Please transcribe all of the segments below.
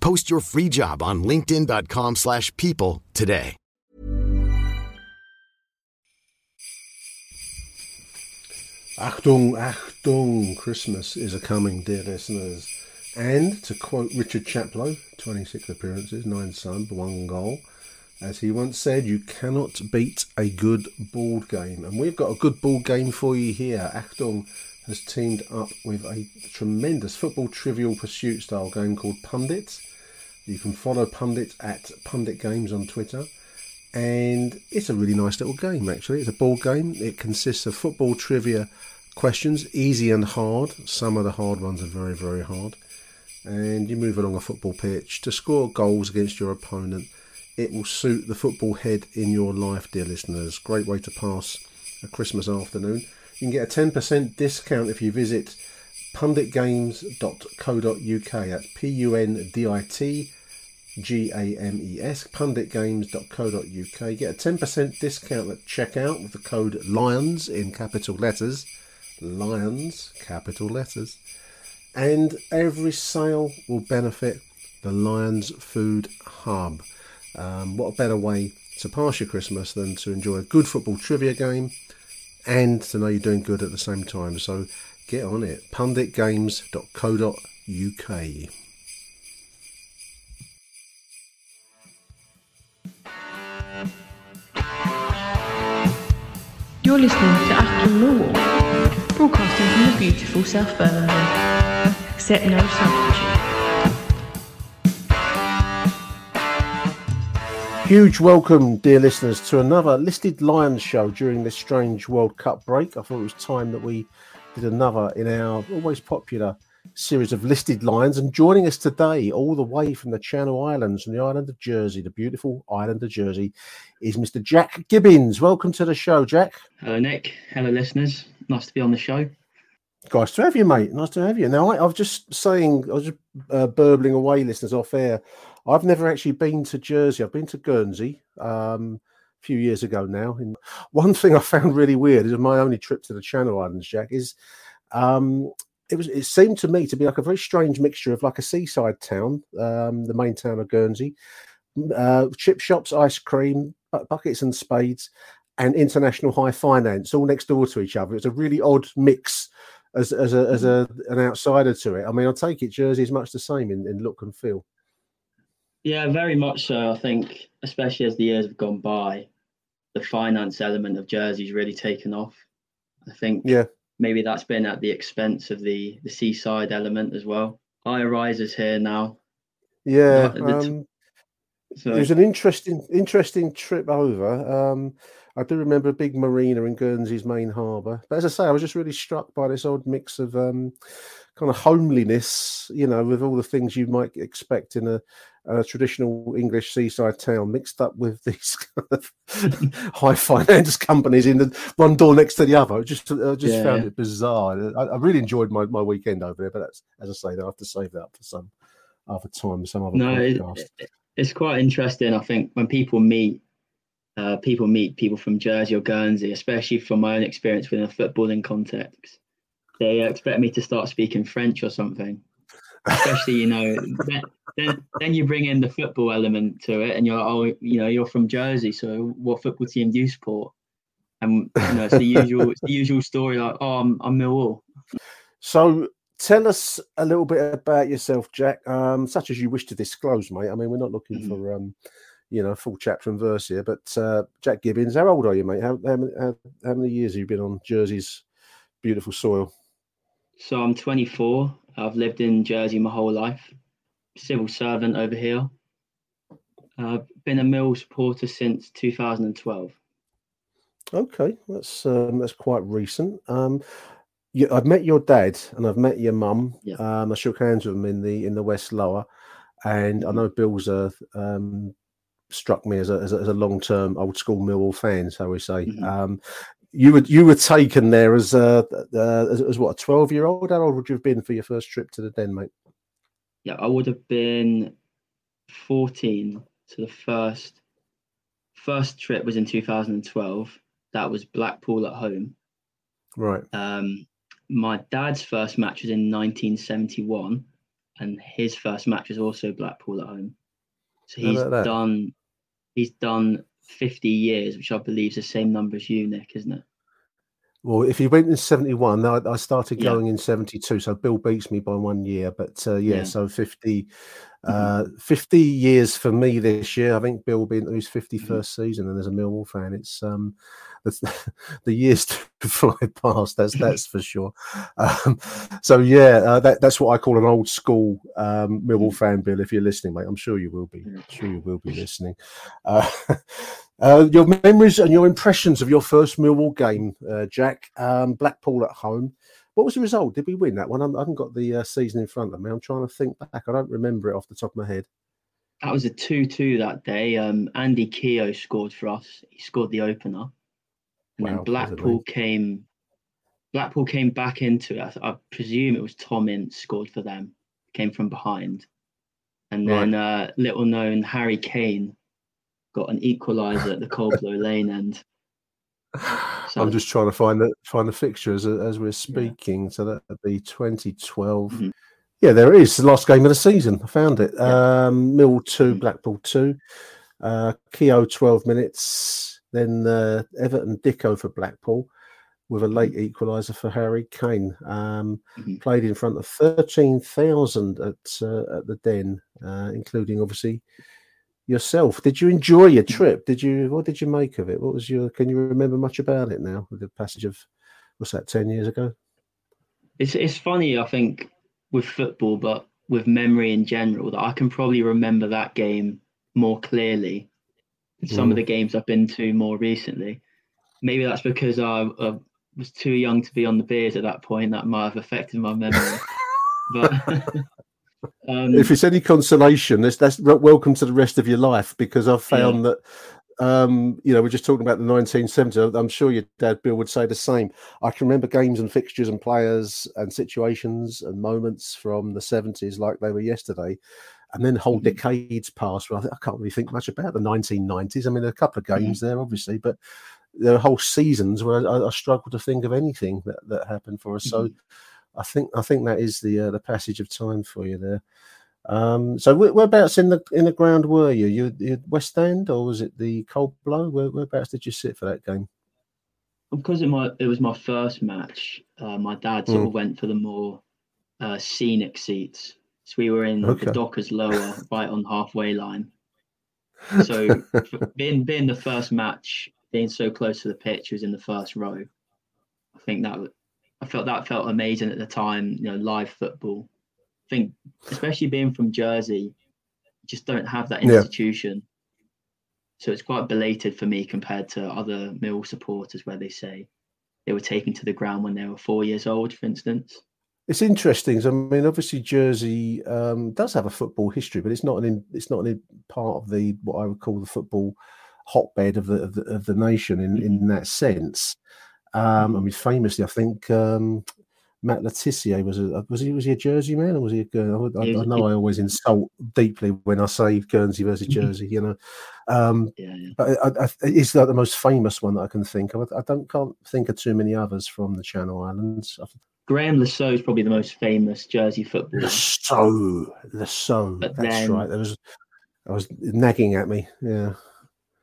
Post your free job on linkedin.com/people slash people today. Achtung, Achtung, Christmas is a coming, dear listeners. And to quote Richard Chaplow, 26 appearances, 9 subs, 1 goal, as he once said, you cannot beat a good board game. And we've got a good board game for you here. Achtung has teamed up with a tremendous football trivial pursuit style game called Pundit. You can follow Pundit at Pundit Games on Twitter. And it's a really nice little game, actually. It's a board game. It consists of football trivia questions, easy and hard. Some of the hard ones are very, very hard. And you move along a football pitch to score goals against your opponent. It will suit the football head in your life, dear listeners. Great way to pass a Christmas afternoon. You can get a 10% discount if you visit punditgames.co.uk. That's P U N D I T G A M E S, punditgames.co.uk. Get a 10% discount at checkout with the code LIONS in capital letters. Lions, capital letters. And every sale will benefit the Lions Food Hub. Um, what a better way to pass your Christmas than to enjoy a good football trivia game and to know you're doing good at the same time. So get on it. punditgames.co.uk. You're listening to Achtung Law, broadcasting from the beautiful South Birmingham. Accept no substitute. Huge welcome, dear listeners, to another listed Lions show during this strange World Cup break. I thought it was time that we did another in our always popular series of listed lines. And joining us today, all the way from the Channel Islands, from the island of Jersey, the beautiful island of Jersey, is Mr. Jack Gibbins. Welcome to the show, Jack. Hello, Nick. Hello, listeners. Nice to be on the show. Nice to have you, mate. Nice to have you. Now, I, I was just saying, I was just uh, burbling away, listeners, off air. I've never actually been to Jersey. I've been to Guernsey um, few years ago now. And one thing I found really weird is my only trip to the Channel Islands, Jack, is um, it was. It seemed to me to be like a very strange mixture of like a seaside town, um, the main town of Guernsey, uh, chip shops, ice cream, buckets and spades, and international high finance all next door to each other. It's a really odd mix as as a as a an outsider to it. I mean, I take it Jersey is much the same in, in look and feel. Yeah, very much so. I think, especially as the years have gone by, the finance element of Jersey's really taken off. I think Yeah, maybe that's been at the expense of the the seaside element as well. High rises here now. yeah. t- Um, So it was an interesting interesting trip over. Um, I do remember a big marina in Guernsey's main harbour. But as I say, I was just really struck by this odd mix of um, kind of homeliness, you know, with all the things you might expect in a, a traditional English seaside town, mixed up with these kind of high finance companies in the one door next to the other. I just I just Yeah, found yeah. it bizarre. I, I really enjoyed my, my weekend over there, but that's as I say, I have to save that for some other time, some other no, it, podcast. it- it's quite interesting. I think when people meet, uh, people meet people from Jersey or Guernsey, especially from my own experience within a footballing context, they expect me to start speaking French or something. Especially, you know, then, then then you bring in the football element to it, and you're like, oh, you know, you're from Jersey, so what football team do you support? And you know, it's the usual, it's the usual story, like, oh, I'm, I'm Millwall. So tell us a little bit about yourself, Jack, um, such as you wish to disclose, mate. I mean, we're not looking Mhm. for um, you know, full chapter and verse here. But uh, Jack gibbons how old are you, mate? How, how, how, how many years have you been on Jersey's beautiful soil? So I'm 24. I've lived in Jersey my whole life. Civil servant over here. I've been a Mill supporter since 2012. Okay, that's um, that's quite recent. Um, you, I've met your dad and I've met your mum. Yeah. Um, I shook hands with them in the in the West Lower, and I know Bill's a um, struck me as a as a, as a long term old school Millwall fan, so we say. Mhm. Um, you were you were taken there as a uh, as, as what a twelve year old. How old would you have been for your first trip to the Den, mate? Yeah, I would have been 14 So the first first trip was in 2012. That was Blackpool at home. Right. Um, my dad's first match was in 1971, and his first match was also Blackpool at home. So he's done he's done 50 years, which I believe is the same number as you, Nick, isn't it? Well, if he went in seventy one, I, I started Yeah. going in seventy two. So Bill beats me by one year, but uh, yeah, Yeah. so 50, uh, 50 years for me this year. I think Bill will be into his fifty first season, and as a Millwall fan, it's um, the years to fly past. That's that's for sure. Um, so yeah, uh, that, that's what I call an old school um, Millwall fan, Bill. If you're listening, mate, I'm sure you will be. Yeah. Sure you will be listening. Uh, uh, your memories and your impressions of your first Millwall game, uh, Jack. Um, Blackpool at home. What was the result? Did we win that one? I'm- I haven't got the uh, season in front of me. I'm trying to think back. I don't remember it off the top of my head. That was a 2 2 that day. Um, Andy Keogh scored for us. He scored the opener. And Wow, then Blackpool came Blackpool came back into it. I, I presume it was Tom Ince scored for them. Came from behind. And then uh, little known Harry Kane got an equaliser at the Coldblow Lane end. So- I'm just trying to find the find the fixture as, as we're speaking. So that would be 2012. Mhm. Yeah, there it is. The last game of the season. I found it. Yeah. Um, Mill two, Mhm. Blackpool two. Uh, Keogh 12 minutes. Then uh, Everton Dicko for Blackpool with a late equaliser for Harry Kane. Um, Mhm. Played in front of 13,000 at uh, at the Den, uh, including obviously yourself. Did you enjoy your mm. trip? Did you? What did you make of it? What was your? Can you remember much about it now? With the passage of what's that? Ten years ago. It's it's funny, I think, with football, but with memory in general, that I can probably remember that game more clearly than some of mm. the games I've been to more recently. Maybe that's because I, I was too young to be on the beers at that point. That might have affected my memory. but um, if it's any consolation, that's, that's welcome to the rest of your life because I've found that, um, you know, we're just talking about the 1970s. I'm sure your dad Bill would say the same. I can remember games and fixtures and players and situations and moments from the 70s like they were yesterday. And then whole Mhm. decades pass where I, think, I can't really think much about the 1990s. I mean, there are a couple of Mm-hmm. games there, obviously, but there are whole seasons where I, I struggle to think of anything that, that happened for us. So Mhm. I think I think that is the uh, the passage of time for you there. Um, so whereabouts in the in the ground were you? You, you West End or was it the Cold Blow? Where, whereabouts did you sit for that game? because it, my, it was my first match, uh, my dad sort Mm. of went for the more uh, scenic seats. So we were in Okay. the Dockers lower, right on the halfway line. So being being the first match, being so close to the pitch, was in the first row. I think that I felt that felt amazing at the time. You know, live football. I think, especially being from Jersey, you just don't have that Yeah. institution. So it's quite belated for me compared to other Mill supporters, where they say they were taken to the ground when they were four years old, for instance. It's interesting. I mean, obviously Jersey um, does have a football history, but it's not an in, it's not an in part of the what I would call the football hotbed of the of the, of the nation in, in that sense. Um, I mean, famously, I think um, Matt Le Tissier was a was he was he a Jersey man or was he a Guernsey? I, I, I know I always insult deeply when I say Guernsey versus Jersey, you know. Um, Yeah, yeah. but I, I, it's like the most famous one that I can think of. I, don't can't think of too many others from the Channel Islands. Graeme Le Saux is probably the most famous Jersey footballer. so the so But that's then- right. There was I was nagging at me. Yeah.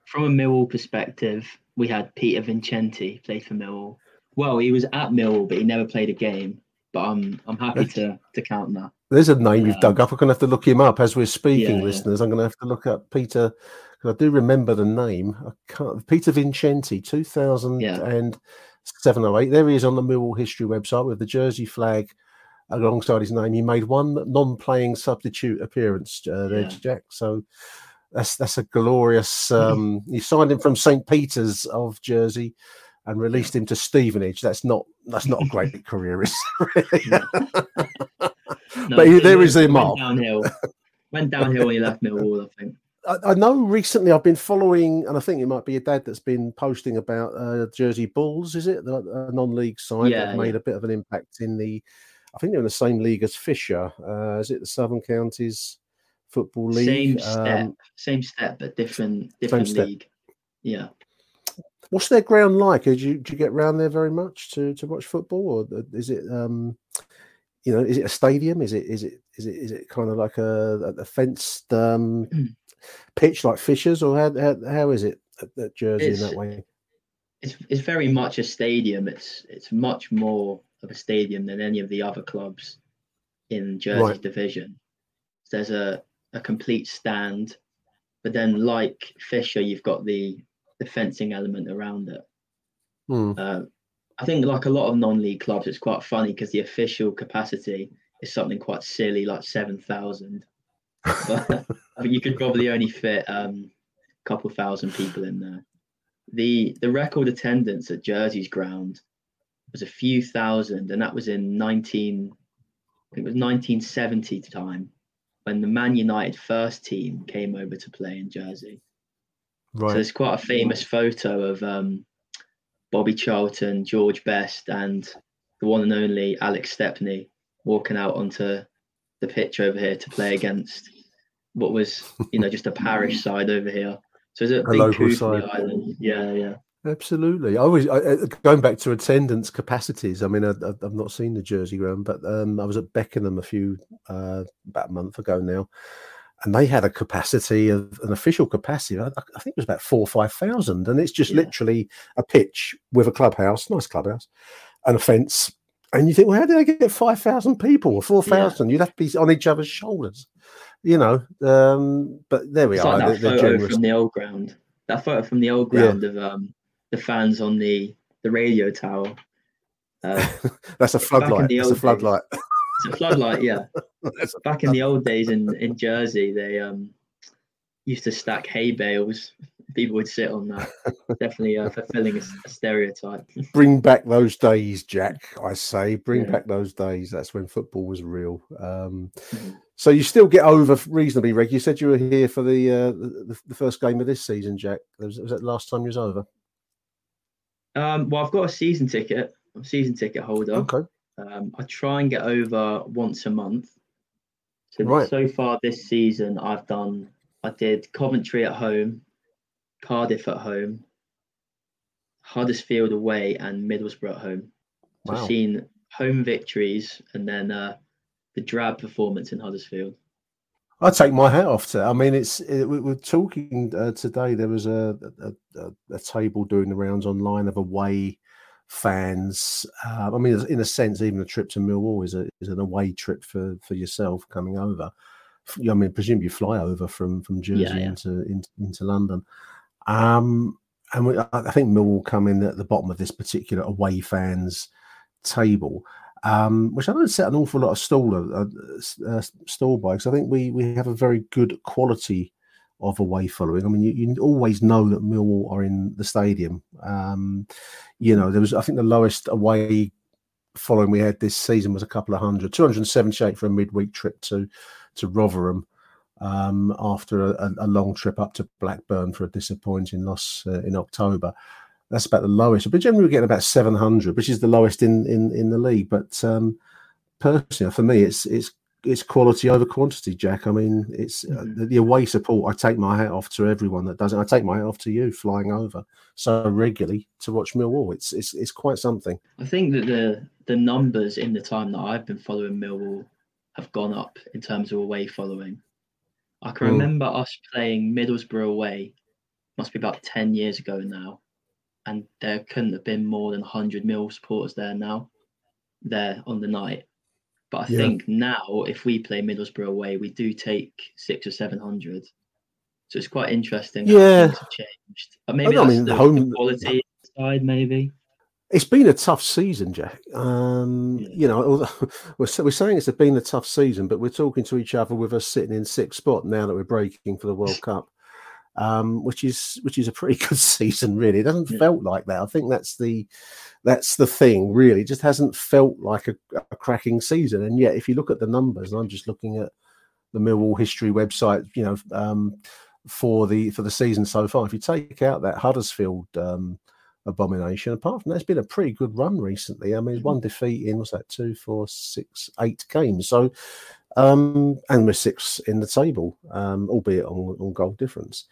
From a Millwall perspective, we had Peter Vincenti played for Millwall. Well, he was at Millwall, but he never played a game. But I'm I'm happy to to count that. There's a name you've Yeah. dug up. I'm gonna have to look him up as we're speaking, Yeah, yeah. listeners. I'm gonna have to look up Peter because I do remember the name. I can't, Peter Vincenti, two thousand and seven or eight. There he is on the Millwall history website with the Jersey flag alongside his name. He made one non-playing substitute appearance uh, there, yeah. Jack. So that's that's a glorious. Um, he signed him from St. Peter's of Jersey and released him to Stevenage. That's not that's not a great career, is really. no, but he, there is a mark. Downhill. Went downhill when he left Millwall, I think. I, I, know recently I've been following, and I think it might be your dad that's been posting about uh, Jersey Bulls. Is it the non-league side yeah, that made yeah. a bit of an impact in the? I think they're in the same league as Fisher. Uh, is it the Southern Counties Football League? Same step, um, same step, but different different league. Yeah. What's their ground like? Do you, did you get around there very much to, to watch football, or is it um, you know, is it a stadium? Is it is it is it is it kind of like a, a fenced um, pitch like Fishers, or how how, how is it at, at Jersey it's, in that way? It's it's very much a stadium. It's it's much more of a stadium than any of the other clubs in Jersey's right. division. There's a a complete stand, but then like Fisher, you've got the the fencing element around it. Hmm. Uh, I think like a lot of non-league clubs, it's quite funny because the official capacity is something quite silly, like seven thousand. But I think you could probably only fit um, a couple thousand people in there. The the record attendance at Jersey's ground was a few thousand, and that was in nineteen. I think it was 1970 time when the Man United first team came over to play in Jersey. Right. So there's quite a famous photo of um, Bobby Charlton, George Best, and the one and only Alex Stepney walking out onto the pitch over here to play against what was, you know, just a parish side over here. So it's a, a big coup for the island. Yeah, yeah. Absolutely. I always I, going back to attendance capacities. I mean, I, have not seen the Jersey ground, but um, I was at Beckenham a few uh, about a month ago now, and they had a capacity of an official capacity. I, I think it was about four or five thousand, and it's just yeah. literally a pitch with a clubhouse, nice clubhouse, and a fence. And you think, well, how did they get five thousand people or four thousand? Yeah. You'd have to be on each other's shoulders, you know. Um, but there we it's are. Like that photo from the old ground. That photo from the old ground yeah. of um, the fans on the the radio tower. Uh, That's a floodlight. That's a floodlight. It's a floodlight, yeah. Back in the old days in, in Jersey, they um, used to stack hay bales. People would sit on that. Definitely uh, fulfilling a, a, stereotype. Bring back those days, Jack. I say, bring yeah. back those days. That's when football was real. Um, mm-hmm. So you still get over reasonably, Reg. You said you were here for the uh, the, the, first game of this season, Jack. Was, was that last time you was over? Um, well, I've got a season ticket. I'm a season ticket holder. Okay. Um, I try and get over once a month. So right. so far this season, I've done. I did Coventry at home, Cardiff at home, Huddersfield away, and Middlesbrough at home. So wow. I've seen home victories and then uh, the drab performance in Huddersfield. I take my hat off to. I mean, it's it, we were talking uh, today. There was a, a, a table doing the rounds online of away fans. Uh, I mean, in a sense, even a trip to Millwall is a is an away trip for for yourself coming over. I mean, presume you fly over from from Jersey yeah, yeah. Into, into, into London. Um, and we, I think Millwall come in at the bottom of this particular away fans table, um, which I don't set an awful lot of stall uh, uh, stall by because I think we we have a very good quality of away following. I mean, you, you always know that Millwall are in the stadium. Um, you know, there was, I think, the lowest away following we had this season was a couple of hundred, 278 for a midweek trip to to Rotherham um, after a, a, long trip up to Blackburn for a disappointing loss uh, in October. That's about the lowest, but generally we're getting about 700, which is the lowest in in, in the league. But um, personally, for me, it's it's it's quality over quantity, Jack. I mean, it's uh, mm-hmm. uh, the, away support. I take my hat off to everyone that does it. I take my hat off to you flying over so regularly to watch Millwall. It's it's it's quite something. I think that the the numbers in the time that I've been following Millwall have gone up in terms of away following. I can mm. remember us playing Middlesbrough away, must be about ten years ago now, and there couldn't have been more than hundred Mill supporters there now, there on the night but I yeah. think now, if we play Middlesbrough away, we do take six or seven hundred. So it's quite interesting. Yeah. changed. But maybe I that's mean, the, home- the quality side, maybe. It's been a tough season, Jack. Um, Yeah. You know, we're, we're saying it's been a tough season, but we're talking to each other with us sitting in sixth spot now that we're breaking for the World Cup, um, which is which is a pretty good season, really. It doesn't Yeah. felt like that. I think that's the that's the thing, really. It just hasn't felt like a, a cracking season. And yet, if you look at the numbers, and I'm just looking at the Millwall history website, you know, um, for the for the season so far. If you take out that Huddersfield um, abomination, apart from that, it's been a pretty good run recently. I mean, one defeat in what's that, two, four, six, eight games. So, um, and we're six in the table, um, albeit on, on goal difference.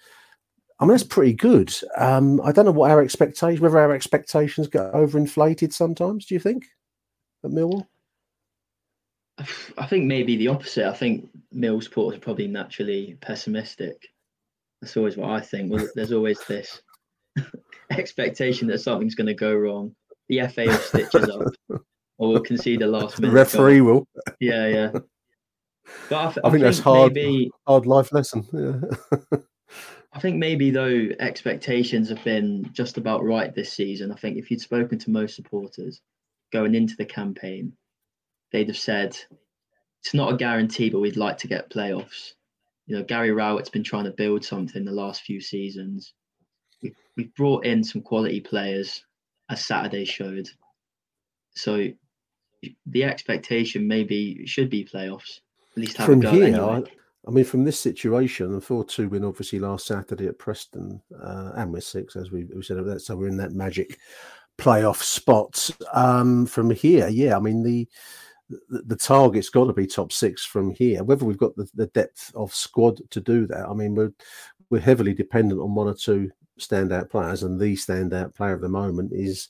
I mean, that's pretty good. Um, I don't know what our expectations, whether our expectations get overinflated sometimes. Do you think at Millwall? I think maybe the opposite. I think Mill supporters are probably naturally pessimistic. That's always what I think. Well, there's always this expectation that something's going to go wrong. The FA will stitch us up, or we'll concede a last The minute. referee goal. will. Yeah, yeah. But I, th- I think that's hard. Maybe Hard life lesson. Yeah. I think maybe though expectations have been just about right this season. I think if you'd spoken to most supporters going into the campaign, they'd have said it's not a guarantee, but we'd like to get playoffs. You know, Gary Rowett's been trying to build something the last few seasons. We've, we've brought in some quality players, as Saturday showed. So the expectation maybe should be playoffs. At least From here, anyway. I, I mean, from this situation, the 4 2 win obviously last Saturday at Preston, uh, and we're six, as we, we said, so we're in that magic playoff spot. Um, from here, yeah, I mean, the the, the target's got to be top six from here. Whether we've got the, the depth of squad to do that, I mean, we're we're heavily dependent on one or two standout players, and the standout player of the moment is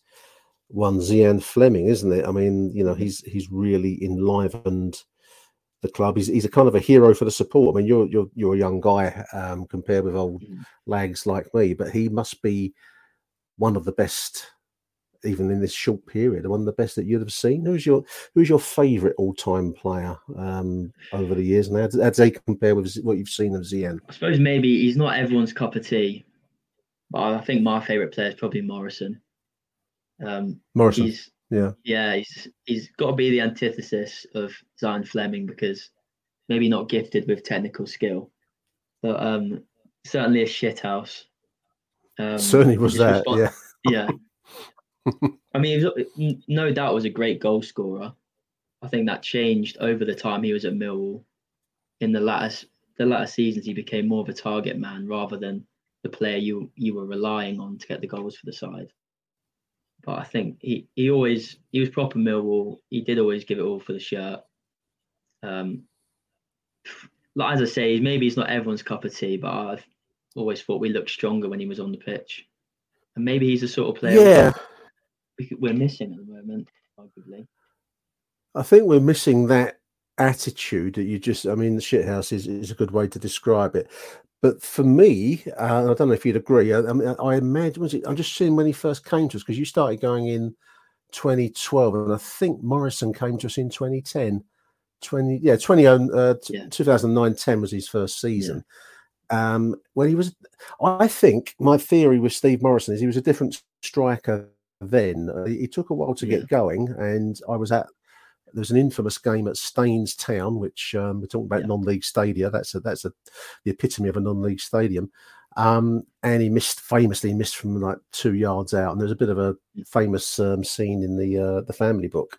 one Zian Flemming, isn't it? I mean, you know, he's he's really enlivened the club. He's he's a kind of a hero for the support. I mean, you're you're you're a young guy um, compared with old Mm. lags like me, but he must be one of the best, even in this short period, one of the best that you'd have seen. Who's your who's your favourite all time player um, over the years, and how does, how does they compare with what you've seen of Zian? I suppose maybe he's not everyone's cup of tea, but I think my favourite player is probably Morison. Um, Morison, he's yeah, yeah, he's he's got to be the antithesis of Zian Flemming because maybe not gifted with technical skill, but um, certainly a shithouse. Um, certainly was that. respon- Yeah, yeah. I mean, was, no doubt was a great goal scorer. I think that changed over the time he was at Millwall. In the latter the latter seasons, he became more of a target man rather than the player you you were relying on to get the goals for the side. But I think he, he always he was proper Millwall. He did always give it all for the shirt. Um, like as I say, maybe he's not everyone's cup of tea, but I've always thought we looked stronger when he was on the pitch. And maybe he's the sort of player Yeah, we are missing at the moment, arguably. I think we're missing that attitude that you just, I mean, the shithouse is, is a good way to describe it. But for me, uh, I don't know if you'd agree. I, I I imagine, was it, I'm just seeing when he first came to us because you started going in 2012, and I think Morison came to us in 2010. 20, yeah, 20, uh, t- Yeah. 2009 10 was his first season. Um, when he was, I think my theory with Steve Morison is he was a different striker then. Uh, he took a while to Yeah. get going, and I was at there's an infamous game at Staines Town, which um, we're talking about Yeah. non-league stadia. That's a that's a the epitome of a non-league stadium. Um, and he missed famously missed from like two yards out. And there's a bit of a famous um, scene in the uh, the family book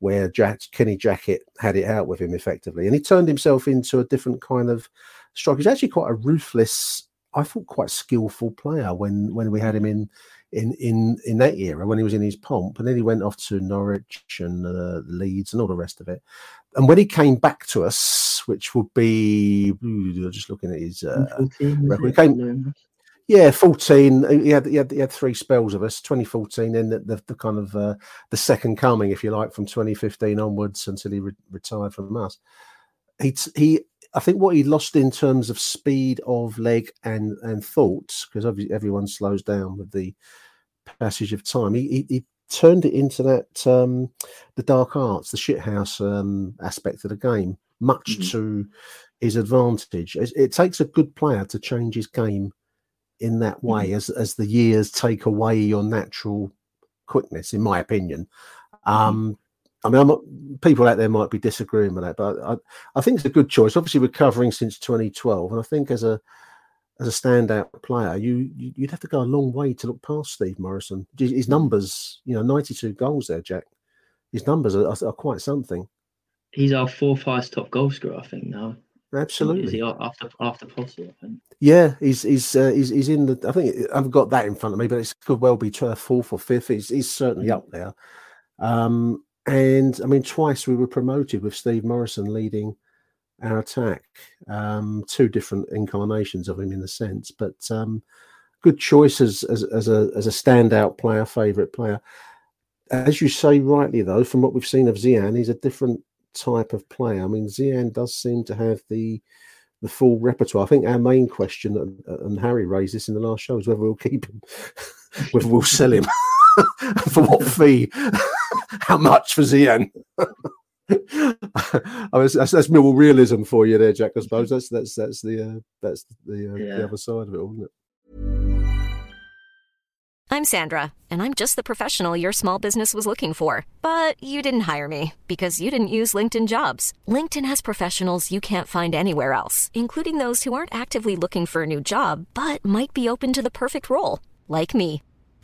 where Jack Kenny Jackett had it out with him effectively, and he turned himself into a different kind of striker. He's actually quite a ruthless, I thought, quite skillful player when when we had him in in in in that era when he was in his pomp, and then he went off to Norwich and uh, Leeds and all the rest of it. And when he came back to us, which would be ooh, just looking at his uh, 14, record came- yeah, fourteen. He had he had he had three spells of us. Twenty fourteen, then the, the, the kind of uh, the second coming, if you like, from twenty fifteen onwards until he re- retired from us. He he. I think what he lost in terms of speed of leg and and thoughts, because obviously everyone slows down with the passage of time. He he, he turned it into that um, the dark arts, the shithouse um, aspect of the game, much Mhm. to his advantage. It, it takes a good player to change his game in that way, mm. as as the years take away your natural quickness, in my opinion. Mm-hmm. Um, I mean, not, people out there might be disagreeing with that, but I, I think it's a good choice. Obviously, recovering since 2012, and I think as a as a standout player, you you'd have to go a long way to look past Steve Morison. His numbers, you know, 92 goals there, Jack. His numbers are, are quite something. He's our fourth highest top goal scorer, I think now. Absolutely. After after Possee? I think. Yeah, he's he's uh, he's he's in the. I think I haven't got that in front of me, but it could well be fourth or fifth. He's he's certainly mm. up there. Um, and I mean, twice we were promoted with Steve Morison leading our attack. Um, two different incarnations of him in a sense, but um, good choice as, as, as a as a standout player, favourite player. As you say rightly though, from what we've seen of Zian, he's a different type of player. I mean, Zian does seem to have the the full repertoire. I think our main question, and Harry raised this in the last show, is whether we'll keep him, whether we'll sell him, for what fee, how much for Zian. I was, that's, that's Millwall realism for you there, Jack. I suppose that's that's that's the uh, that's the, uh, yeah. the other side of it, isn't it? I'm Sandra, and I'm just the professional your small business was looking for. But you didn't hire me because you didn't use LinkedIn Jobs. LinkedIn has professionals you can't find anywhere else, including those who aren't actively looking for a new job but might be open to the perfect role, like me.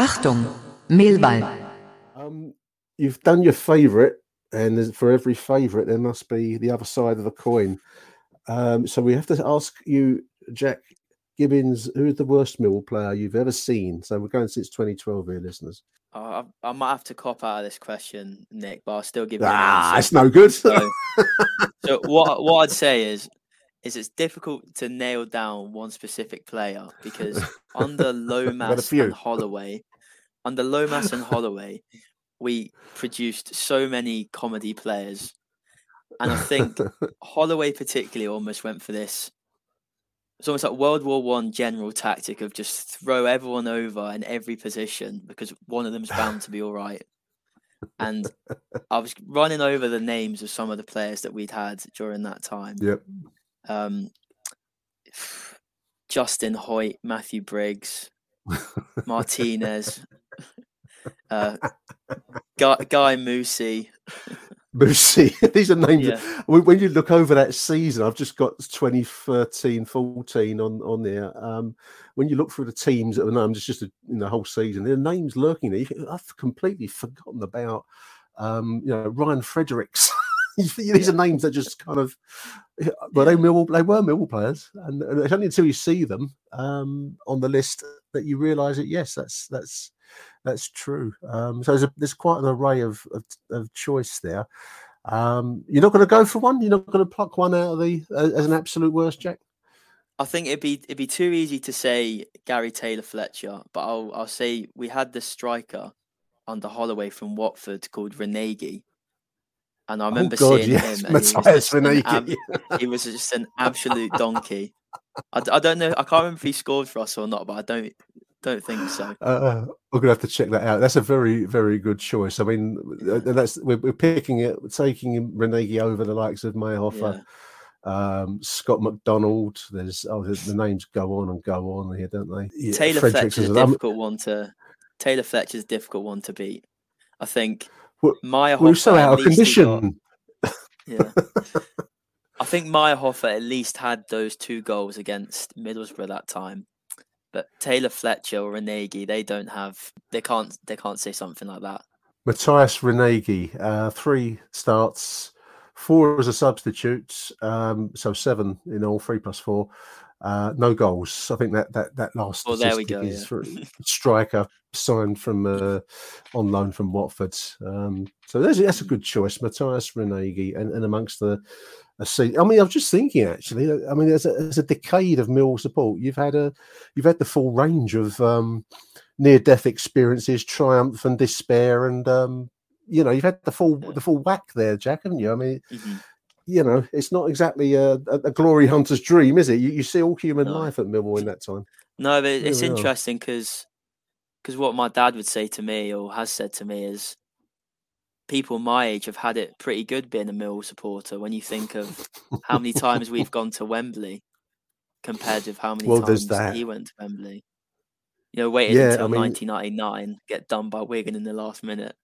Achtung, Mehlball. Um, you've done your favourite, and for every favourite, there must be the other side of the coin. Um, so we have to ask you, Jack Gibbons, who is the worst Mill player you've ever seen? So we're going since 2012 here, listeners. Uh, I, I, might have to cop out of this question, Nick, but I'll still give you. Ah, it's no good. so, so what what I'd say is, is it's difficult to nail down one specific player because under Lomas and Holloway, under Lomas and Holloway, we produced so many comedy players and I think Holloway particularly almost went for this. It's almost like World War One general tactic of just throw everyone over in every position because one of them's bound to be all right. And I was running over the names of some of the players that we'd had during that time. Yep. Um, Justin Hoyte, Matthew Briggs, Martinez, uh, Guy, Guy Moussi. Moussi. These are names. Yeah. When you look over that season, I've just got 2013, 14 on on there. Um, when you look through the teams that were named, it's just a, in the whole season. There are names lurking there. I've completely forgotten about. Um, you know, Ryan Fredericks. These are names that just kind of, well, they, Millwall, they were Millwall players, and, and, it's only until you see them um, on the list that you realise that yes, that's that's that's true. Um, so there's, a, there's quite an array of, of, of choice there. Um, you're not going to go for one. You're not going to pluck one out of the uh, as an absolute worst, Jack. I think it'd be it'd be too easy to say Gary Taylor Fletcher, but I'll I'll say we had the striker under Holloway from Watford called Ranégie. And I oh, remember oh God, seeing yes. him. Matthias he, was ab- he was just an absolute donkey. I, I don't know. I can't remember if he scored for us or not, but I don't don't think so. Uh, we're gonna have to check that out. That's a very, very good choice. I mean, uh, that's we're, we're picking it, taking Ranégie over the likes of Maierhofer, yeah. um, Scott McDonald. There's oh, the, the, names go on and go on here, don't they? Yeah, Taylor Fletcher's a difficult one to. Taylor Fletcher's a difficult one to beat. I think Maya We're so out of condition. Got, yeah. I think Maierhofer at least had those two goals against Middlesbrough that time. But Taylor Fletcher or Ranégie, they don't have they can't they can't say something like that. Matthias Ranégie, uh, three starts, four as a substitute, um, so seven in all, three plus four. Uh, no goals. I think that that that last well, there we go, is yeah. striker signed from uh, on loan from Watford. Um, so that's, that's a good choice, Matthias Ranégie, and, and amongst the a seat. I mean, I was just thinking actually. I mean, there's a, there's a decade of Mill support. You've had a you've had the full range of um, near death experiences, triumph and despair, and um, you know, you've had the full the full whack there, Jack, haven't you? I mean. Mm-hmm you know, it's not exactly a, a, glory hunter's dream, is it? You, you see all human no. life at Millwall in that time. No, but it's really interesting because because what my dad would say to me or has said to me is people my age have had it pretty good being a Mill supporter. When you think of how many times we've gone to Wembley compared with how many well, times he went to Wembley. You know, waiting yeah, until I mean, 1999, get done by Wigan in the last minute.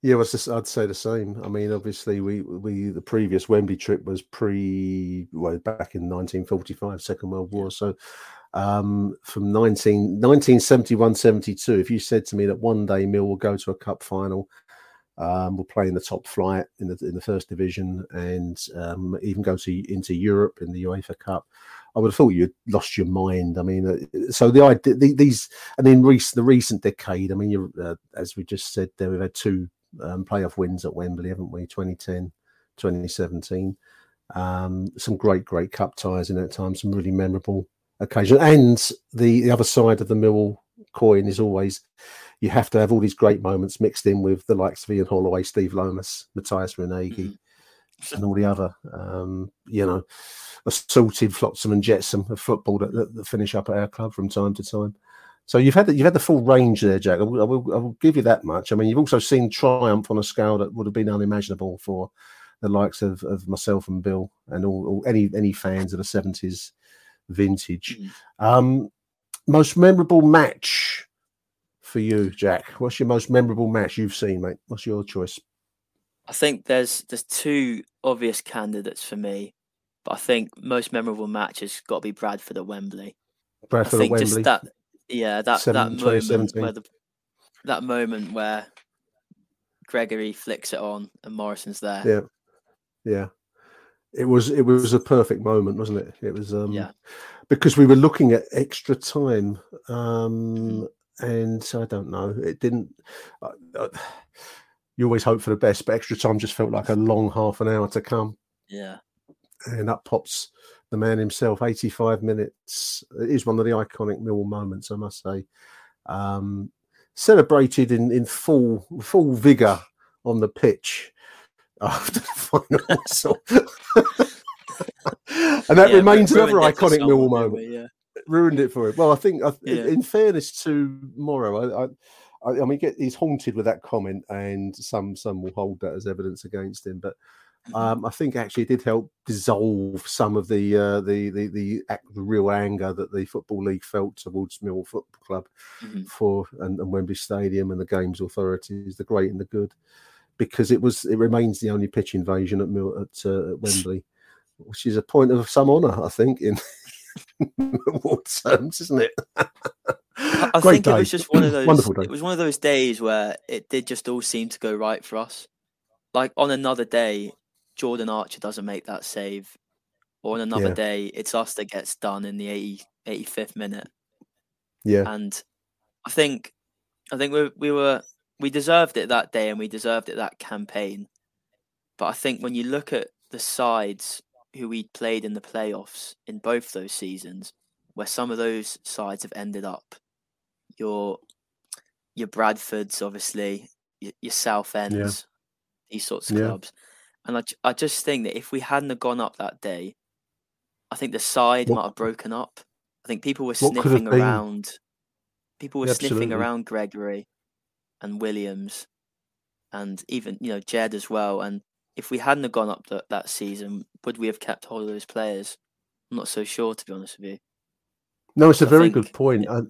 Yeah, well, just, I'd say the same. I mean, obviously, we we the previous Wembley trip was pre well back in 1945, Second World War. So um, from 19, 1971 72, if you said to me that one day Mill will go to a cup final, um, will play in the top flight in the in the first division, and um, even go to into Europe in the UEFA Cup, I would have thought you'd lost your mind. I mean, uh, so the idea these and in the recent decade, I mean, uh, as we just said there, we've had two um, playoff wins at Wembley, haven't we? 2010, 2017. Um, some great, great cup ties in that time. Some really memorable occasion. And the, the other side of the Mill coin is always you have to have all these great moments mixed in with the likes of Ian Holloway, Steve Lomas, Matthias Ranégie, mm-hmm. and all the other, um, you know, assaulted Flotsam and Jetsam of football that, that, that, finish up at our club from time to time. So you've had the, you've had the full range there, Jack. I will, I will, I will give you that much. I mean, you've also seen triumph on a scale that would have been unimaginable for the likes of, of myself and Bill and all, all any any fans of the seventies vintage. Mm. Um, most memorable match for you, Jack? What's your most memorable match you've seen, mate? What's your choice? I think there's there's two obvious candidates for me, but I think most memorable match has got to be Bradford at Wembley. Bradford at Wembley. that, yeah, that Seven, that moment where the, that moment where Gregory flicks it on and Morison's there. Yeah, yeah it was it was a perfect moment, wasn't it? It was um yeah. because we were looking at extra time um and I don't know, it didn't uh, uh, you always hope for the best, but extra time just felt like a long half an hour to come. Yeah. And up pops the man himself, 85 minutes. It is one of the iconic Mill moments, I must say. Um, celebrated in, in full full vigor on the pitch after the final whistle. and that yeah, remains another iconic Millwall moment. Yeah. Ruined it for him. Well, I think, yeah. in fairness to Morrow, I, I, I mean, get, he's haunted with that comment, and some some will hold that as evidence against him. But mm-hmm. um, I think actually it did help dissolve some of the uh, the, the, the the real anger that the football league felt towards Millwall Football Club mm-hmm. for and, and Wembley Stadium and the games authorities, the great and the good because it was it remains the only pitch invasion at, at, uh, at Wembley, which is a point of some honour, I think, in what terms, isn't it? I think day. it was just one of those. Wonderful day. It was one of those days where it did just all seem to go right for us. Like on another day, Jordan Archer doesn't make that save, or on another yeah. day, it's us that gets done in the 80, 85th minute. Yeah, and I think I think we we were we deserved it that day and we deserved it that campaign. But I think when you look at the sides who we played in the playoffs in both those seasons, where some of those sides have ended up, your your Bradfords, obviously, your, your South Ends, yeah. these sorts of yeah. clubs, and I, I just think that if we hadn't have gone up that day, I think the side what, might have broken up. I think people were sniffing around People were Absolutely. sniffing around Gregory and Williams, and even you know Jed as well. And if we hadn't have gone up that that season, would we have kept hold of those players? I'm not so sure, to be honest with you. No, it's a I very think- good point. Uh,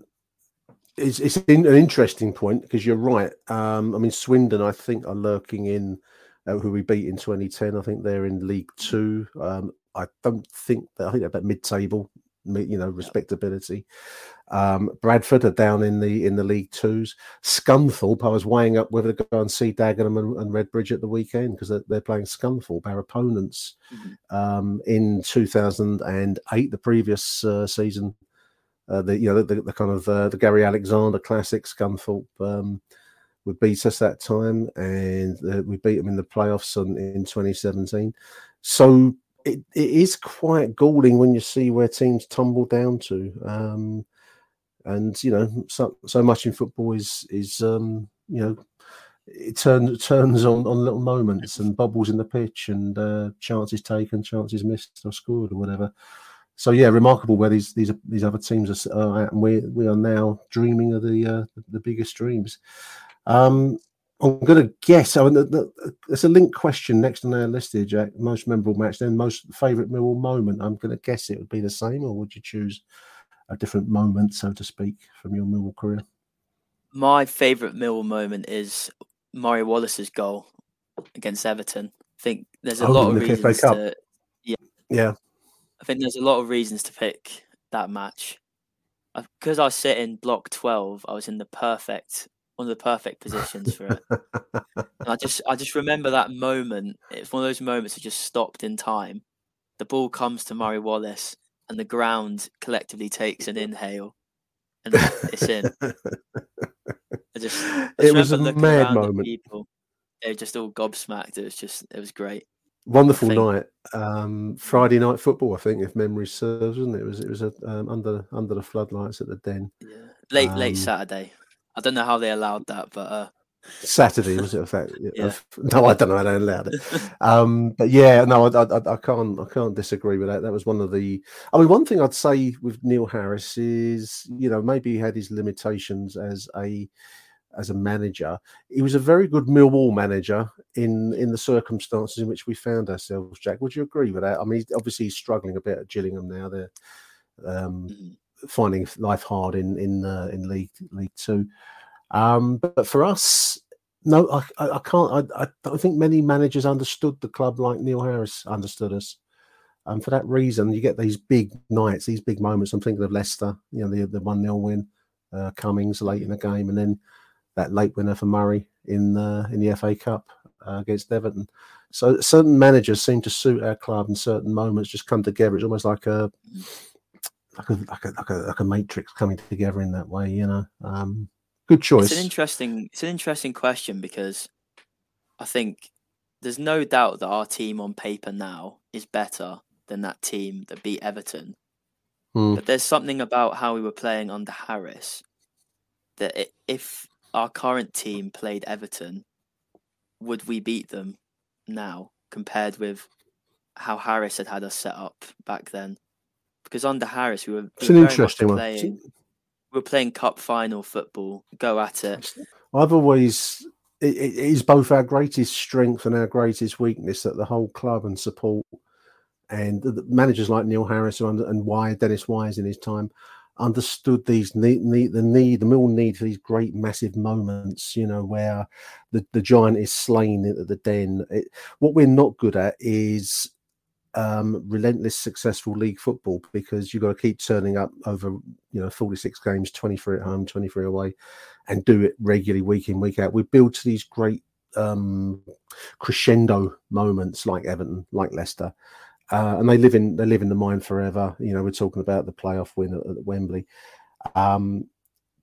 it's it's in, an interesting point because you're right. Um, I mean, Swindon, I think, are lurking in uh, who we beat in 2010. I think they're in League Two. Um, I don't think that. I think they're about mid-table, mi- you know, respectability. Um, Bradford are down in the in the League Twos. Scunthorpe, I was weighing up whether to go and see Dagenham and, and Redbridge at the weekend because they're, they're playing Scunthorpe, our opponents, um, in 2008, the previous uh, season uh, the you know the, the kind of uh, the Gary Alexander classic Scunthorpe um, would beat us that time, and uh, we beat them in the playoffs in, in 2017. So it, it is quite galling when you see where teams tumble down to, um, and you know so so much in football is is um, you know it turns turns on on little moments and bubbles in the pitch and uh, chances taken, chances missed or scored or whatever so yeah, remarkable where these these these other teams are, at, and we we are now dreaming of the uh, the biggest dreams. Um, I'm going to guess. I mean, the, the, there's a link question next on our list here, Jack. Most memorable match, then most favourite Millwall moment. I'm going to guess it would be the same, or would you choose a different moment, so to speak, from your Millwall career? My favourite Millwall moment is Murray Wallace's goal against Everton. I think there's a Oh, lot of reasons to yeah. Yeah, I think there's a lot of reasons to pick that match. Uh, because I sit in block 12, I was in the perfect one of the perfect positions for it. And I just I just remember that moment. It's one of those moments that just stopped in time. The ball comes to Murray Wallace and the ground collectively takes an inhale and it's in. I just, I It was a mad moment. people. They were just all gobsmacked. It was just it was great. wonderful night. Um, Friday night football, I think, if memory serves, wasn't it? It was it was a, um, under under the floodlights at the Den. Yeah. Late late Um, Saturday. I don't know how they allowed that, but uh Saturday was it? A fact? Yeah. No, I don't know. I don't allowed it. Um, but yeah, no, I, I, I can't. I can't disagree with that. That was one of the. I mean, one thing I'd say with Neil Harris is, you know, maybe he had his limitations as a as a manager. He was a very good Millwall manager in in the circumstances in which we found ourselves. Jack, would you agree with that? I mean, obviously he's struggling a bit at Gillingham now. They're um, Mhm. Finding life hard in in uh, in League League Two. Um, but, for us, no, I, I, can't. I, I don't think many managers understood the club like Neil Harris understood us. And for that reason, you get these big nights, these big moments. I'm thinking of Leicester, you know, the the one 0 win, uh, Cummings late in the game, and then that late winner for Murray in uh, in the FA Cup uh, against Everton. So certain managers seem to suit our club, and certain moments just come together. It's almost like a like a like a like a, like a matrix coming together in that way. You know, um, good choice. It's an interesting it's an interesting question because I think there's no doubt that our team on paper now is better than that team that beat Everton. Hmm. But there's something about how we were playing under Harris that i if our current team played Everton, would we beat them now compared with how Harris had had us set up back then? Because under Harris, we were, we It's an interesting one. playing, we were playing cup final football, go at it. I've always it, it is both our greatest strength and our greatest weakness that the whole club and support and managers like Neil Harris and, and Wise, Dennis Wise in his time understood these need, need the need the mill need for these great massive moments you know where the, the giant is slain at the den it, what we're not good at is um, relentless successful league football because you've got to keep turning up over you know 46 games 23 at home 23 away and do it regularly week in week out. We build to these great um, crescendo moments like everton like leicester uh, and they live in they live in the mind forever. You know we're talking about the playoff win at, at wembley. Um,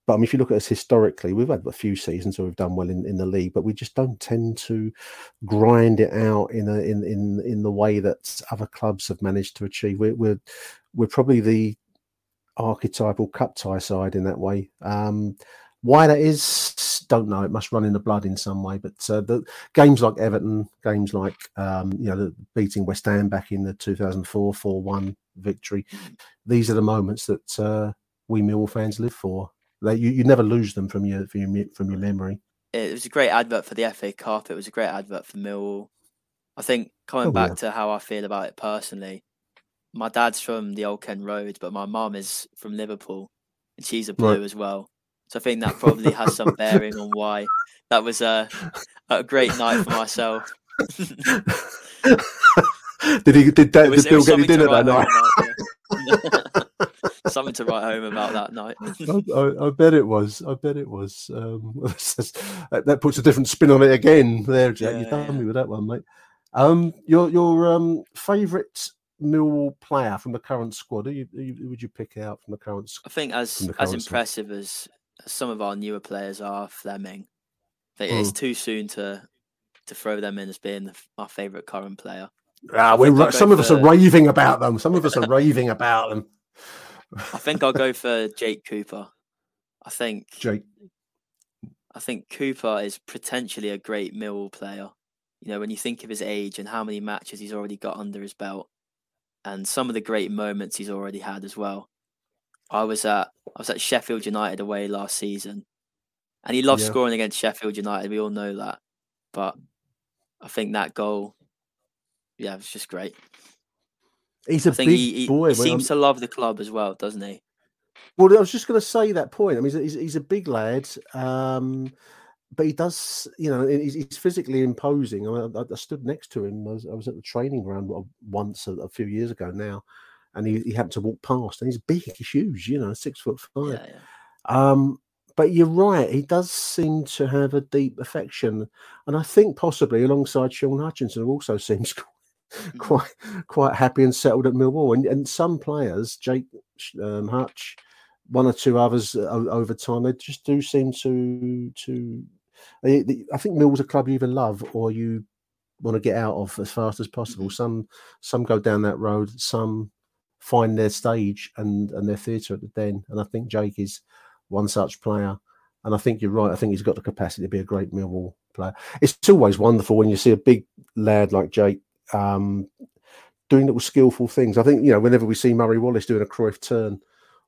but I mean, if you look at us historically, we've had a few seasons where we've done well in, in the league, but we just don't tend to grind it out in a in in in the way that other clubs have managed to achieve. We're we're, we're probably the archetypal cup tie side in that way. Um, why that is, don't know. It must run in the blood in some way. But uh, the games like Everton, games like um, you know, the beating West Ham back in the 2004 4-1 victory, these are the moments that uh, we Millwall fans live for. They, you, you never lose them from your from your from your memory. It was a great advert for the FA Cup. It was a great advert for Millwall. I think coming Oh, back yeah. to how I feel about it personally, my dad's from the Old Kent Road, but my mum is from Liverpool, and she's a blue Right. as well. So I think that probably has some bearing on why that was a a great night for myself. did he? Did, It was- did Bill get any dinner that night? yeah. something to write home about that night. I, I, I bet it was. I bet it was. Um, that, puts a different spin on it again. There, Jack. You've Yeah, me with that one, mate. Um, your your um favourite Millwall player from the current squad? Who, you, who who would you pick out from the current? I think as as current squad? impressive as some of our newer players are, Flemming, I think it's Mm. too soon to to throw them in as being the, our favourite current player. Ah, we're, think I'll ra- go some of us are raving about them. Some of us are raving about them. I think I'll go for Jake Cooper. I think Jake. I think Cooper is potentially a great Millwall player. You know, when you think of his age and how many matches he's already got under his belt, and some of the great moments he's already had as well. I was at I was at Sheffield United away last season, and he loves Yeah. scoring against Sheffield United. We all know that, but I think that goal, yeah, it was just great. He's a big he, boy. he seems I'm- to love the club as well, doesn't he? Well, I was just going to say that point. I mean, he's, a- he's, a big lad, um, but he does, you know, he's, he's physically imposing. I, I, I stood next to him. I was, I was at the training ground once a, a few years ago now, and he, he happened to walk past, and he's big, he's huge, you know, six foot five. Yeah, yeah. Um, but you're right. He does seem to have a deep affection, and I think possibly alongside Shaun Hutchinson, who also seems. Quite quite happy and settled at Millwall. And, and some players, Jake um, Hutch, one or two others uh, over time, they just do seem to to. They, they- I think Millwall's a club you either love or you want to get out of as fast as possible. Some some go down that road. Some find their stage and and their theatre at the den. And I think Jake is one such player. And I think you're right. I think he's got the capacity to be a great Millwall player. It's always wonderful when you see a big lad like Jake um, doing little skillful things. I think you know whenever we see Murray Wallace doing a Cruyff turn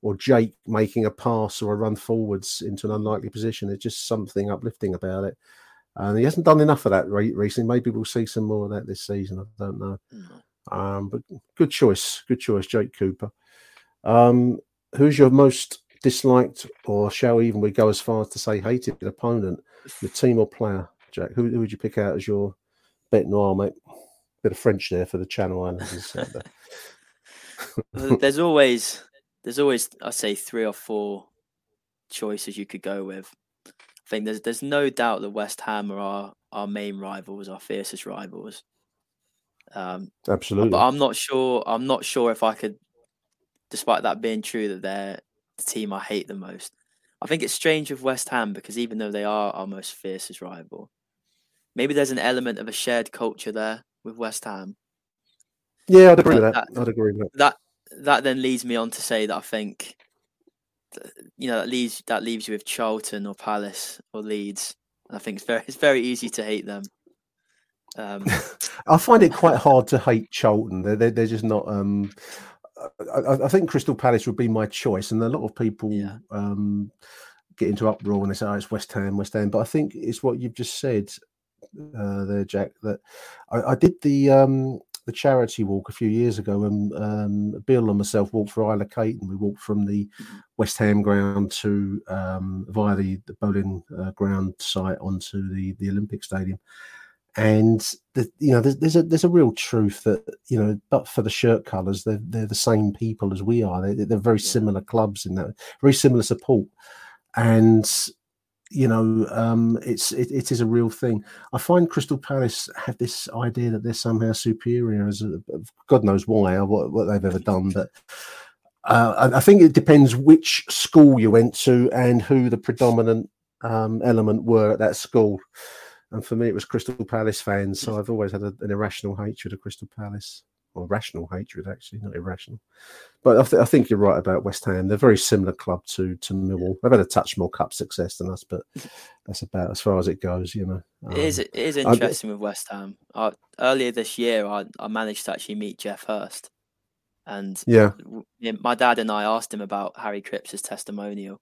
or Jake making a pass or a run forwards into an unlikely position, there's just something uplifting about it. And he hasn't done enough of that re- recently. Maybe we'll see some more of that this season. I don't know. Um, but good choice, good choice, Jake Cooper. Um, who's your most disliked, or shall even we go as far as to say hated opponent, your team or player, Jack? Who, who would you pick out as your bet noir, mate? Bit of French there for the Channel Islanders. out there. Well, there's always there's always I say three or four choices you could go with. I think there's there's no doubt that West Ham are our, our main rivals, our fiercest rivals. Um, Absolutely. but I'm not sure. I'm not sure if I could, despite that being true, that they're the team I hate the most. I think it's strange with West Ham because even though they are our most fiercest rival, maybe there's an element of a shared culture there with West Ham. yeah, I'd agree But with that. I'd agree with that. that that then leads me on to say that I think you know that leaves that leaves you with Charlton or Palace or Leeds. And I think it's very it's very easy to hate them. Um, I find it quite hard to hate Charlton. They're, they're, they're just not. Um, I, I- think Crystal Palace would be my choice, and a lot of people um, get into uproar when they say, "Oh, it's West Ham, West Ham." But I think it's what you've just said uh, there, Jack. That I, I did the um, the charity walk a few years ago, and um, Bill and myself walked for Isla Kate, and We walked from the West Ham ground to um, via the, the bowling uh, ground site onto the the Olympic Stadium. And the, you know there's, there's a there's a real truth that you know but for the shirt colors they're they're the same people as we are. They, they're very similar clubs in that very similar support. And you know um it's it, it is a real thing i find crystal palace have this idea that they're somehow superior as a, god knows why or what, what they've ever done but uh, I, I think it depends which school you went to and who the predominant um, element were at that school and for me, it was Crystal Palace fans. So I've always had a, an irrational hatred of Crystal Palace, or rational hatred, actually, not irrational. But I, th- I think you're right about West Ham. They're a very similar club to to Millwall. They've had a touch more cup success than us, but that's about as far as it goes. You know, it is Um, it is I- interesting with West Ham. I, earlier this year, I, I managed to actually meet Geoff Hurst, and Yeah. my dad and I asked him about Harry Cripps' testimonial,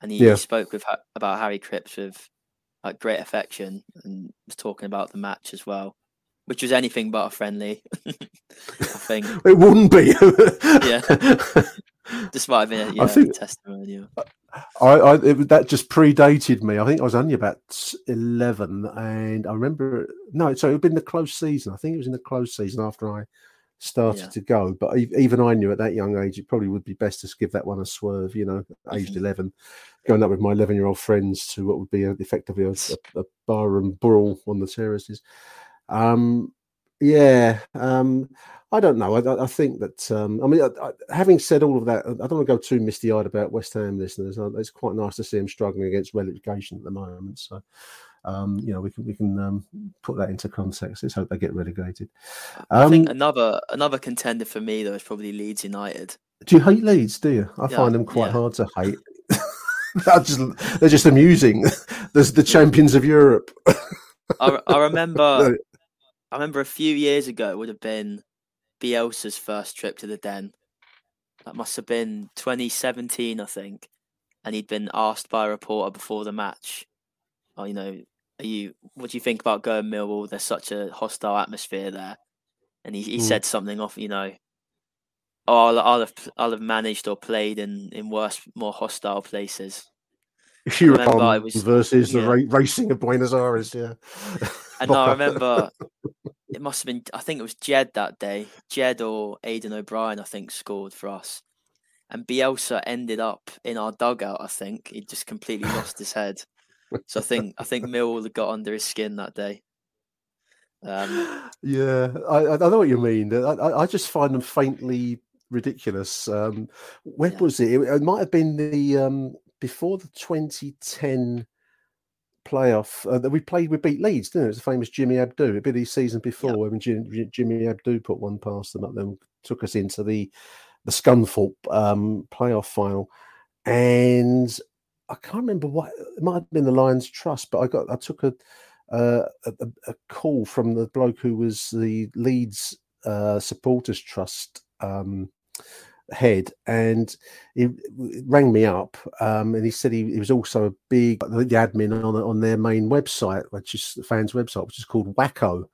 and he, Yeah. he spoke with about Harry Cripps with like great affection and was talking about the match as well, which was anything but a friendly. I think. It wouldn't be. Yeah. Have been a yeah, I think testimonial. I, I it, that just predated me. I think I was only about eleven, and I remember no, so it had been the close season. I think it was in the close season after I started Yeah. to go. But even I knew at that young age it probably would be best to give that one a swerve. You know, aged Mhm. eleven, going up with my eleven-year-old friends to what would be a, effectively a, a, a barroom brawl on the terraces. Um, yeah, um, I don't know. I, I- think that um, I mean, I, I, having said all of that, I don't want to go too misty-eyed about West Ham listeners. Uh, It's quite nice to see them struggling against relegation at the moment. So, um, you know, we can we can um, put that into context. Let's hope they get relegated. I think Um, another another contender for me though is probably Leeds United. do you hate Leeds? Do you? I Yeah, find them quite yeah. hard to hate. they're, just, they're just amusing. There's the champions of Europe. I, I remember. I remember a few years ago it would have been Bielsa's first trip to the Den. That must have been 2017, I think. And he'd been asked by a reporter before the match, "Oh, you know, are you? What do you think about going Millwall? There's such a hostile atmosphere there." And he, he Mm. said something off, you know, "Oh, I'll, I'll have I'll have managed or played in in worse, more hostile places." I was- versus the ra- racing of Buenos Aires. Yeah. And I remember it must have been I think it was Jed that day. Jed or Aiden O'Brien, I think, scored for us. And Bielsa ended up in our dugout, I think. He just completely lost his head. So I think I think Millwall got under his skin that day. Um, Yeah, I, I know what you mean. I, I, I just find them faintly ridiculous. Um, when Yeah. was it? it? It might have been the um, before the 2010 playoff uh, that we played. We beat Leeds, didn't it? It was the famous Jimmy Abdou. It'd be the season before when Jim, Jim- Jimmy Abdou put one past them up, then took us into the the Scunthorpe um, playoff final, and I can't remember what it might have been the Lions Trust, but I got I took a uh, a- a call from the bloke who was the Leeds uh, Supporters Trust um, head, and he rang me up, um, and he said he, he was also a big the, admin on on their main website, which is the fans' website, which is called WACCOE.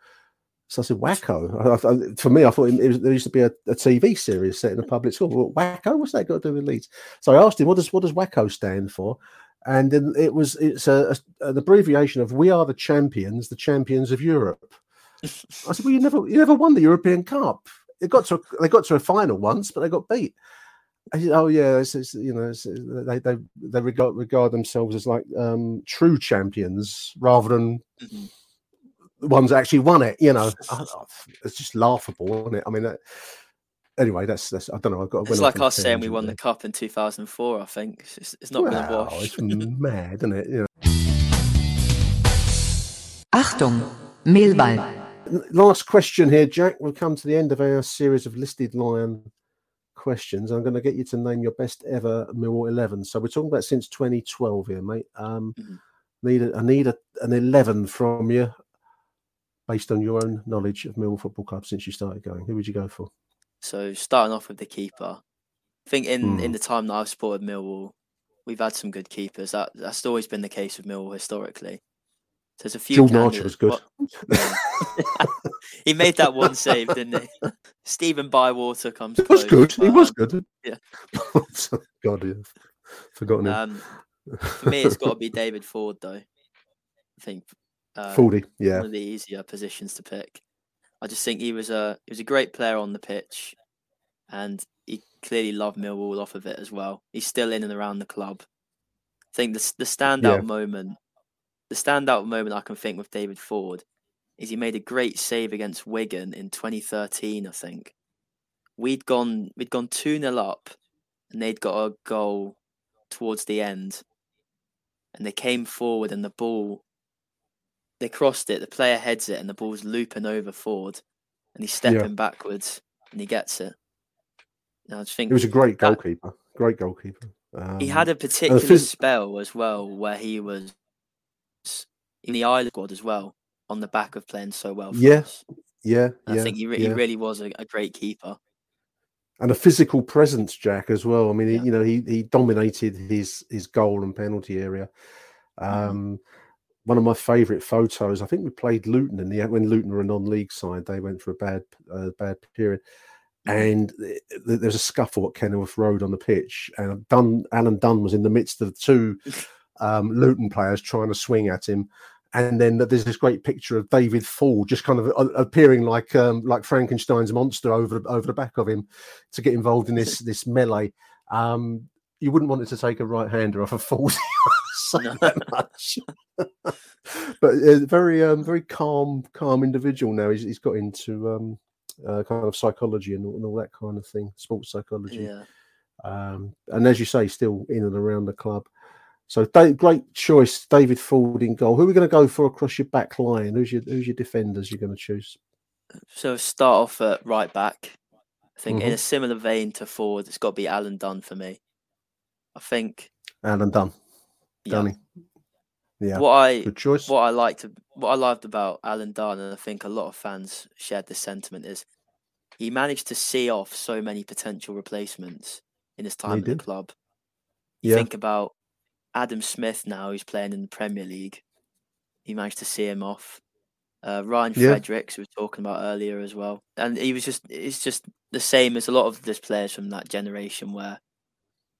So I said, WACCOE. I, I, for me, I thought it was, there used to be a, a TV series set in a public school. Well, Wacko, what's that got to do with Leeds? So I asked him, what does what does WACCOE stand for? And then it was it's a, a- an abbreviation of "We are the champions, the champions of Europe." I said, "Well, you never you never won the European Cup. It got to they got to a final once, but they got beat." I said, oh yeah, it's, it's, you know, it's, they they they regard regard themselves as like um, true champions rather than mhm. the ones that actually won it. You know, I- I- it's just laughable, isn't it? I mean, that, anyway, that's that's I don't know. I've got it's like us saying we won the cup in 2004. I think it's, it's, it's not been a Well, wash. it's mad, isn't it? You know. Achtung, Mehlball. Last question here, Jack. We'll come to the end of our series of listed lion questions. I'm going to get you to name your best ever Millwall 11. So we're talking about since 2012 here, mate. Um, Mhm. need a, I need a, an 11 from you based on your own knowledge of Millwall Football Club since you started going. Who would you go for? So starting off with the keeper, I think in in Mm. the time that I've supported Millwall, we've had some good keepers. That that's always been the case with Millwall historically. There's a few. Jordan Archer was good. he made that one save, didn't he? Stephen Bywater comes. He was close, good. He was good. yeah. God, yeah. forgotten him. Um, for me, it's got to be David Forde, though. I think. Um, Forty, yeah. One of the easier positions to pick. I just think he was a he was a great player on the pitch, and he clearly loved Millwall off of it as well. He's still in and around the club. I think the the standout Yeah. moment, the standout moment I can think of with David Forde, is he made a great save against Wigan in 2013. I think we'd gone we'd gone two 0 up, and they'd got a goal towards the end, and they came forward, and the ball they crossed it, the player heads it, and the ball's looping over Forde, and he's stepping backwards, and he gets it. And I just think He was a great that- goalkeeper. Great goalkeeper. Um, he had a particular phys- spell as well where he was in the Ireland squad as well on the back of playing so well. For Yeah, yeah, yeah. I think he, re- yeah. he really was a, a great keeper. and a physical presence, Jack, as well. I mean, he, you know, he he dominated his his goal and penalty area. Mm-hmm. Um, One of my favourite photos. I think we played Luton in the when Luton were a non-league side. They went for a bad uh, bad period, Mm-hmm. and th- th- there's a scuffle at Kenilworth Road on the pitch, and Dunne Alan Dunne was in the midst of two um, Luton players trying to swing at him. And then there's this great picture of David Forde just kind of appearing like um, like Frankenstein's monster over over the back of him to get involved in this this melee. Um, you wouldn't want it to take a right hander off a Forde. that much. but uh, very um, very calm calm individual now. He's, he's got into um, uh, kind of psychology and all, and all that kind of thing, sports psychology. Yeah. Um, and as you say, still in and around the club. So great choice, David Forde in goal. Who are we going to go for across your back line? Who's your who's your defenders you're going to choose? So start off at right back. I think in Mhm. a similar vein to forward, it's got to be Alan Dunne for me. I think Alan Dunne. Yeah. Dunny. Yeah. what I Good choice. what I liked what I loved about Alan Dunne, and I think a lot of fans shared this sentiment, is he managed to see off so many potential replacements in his time He at the club. You Yeah. think about Adam Smith now, who's playing in the Premier League. He managed to see him off. Uh, Ryan Yeah. Fredericks, we were talking about earlier as well, and he was just it's just the same as a lot of these players from that generation, where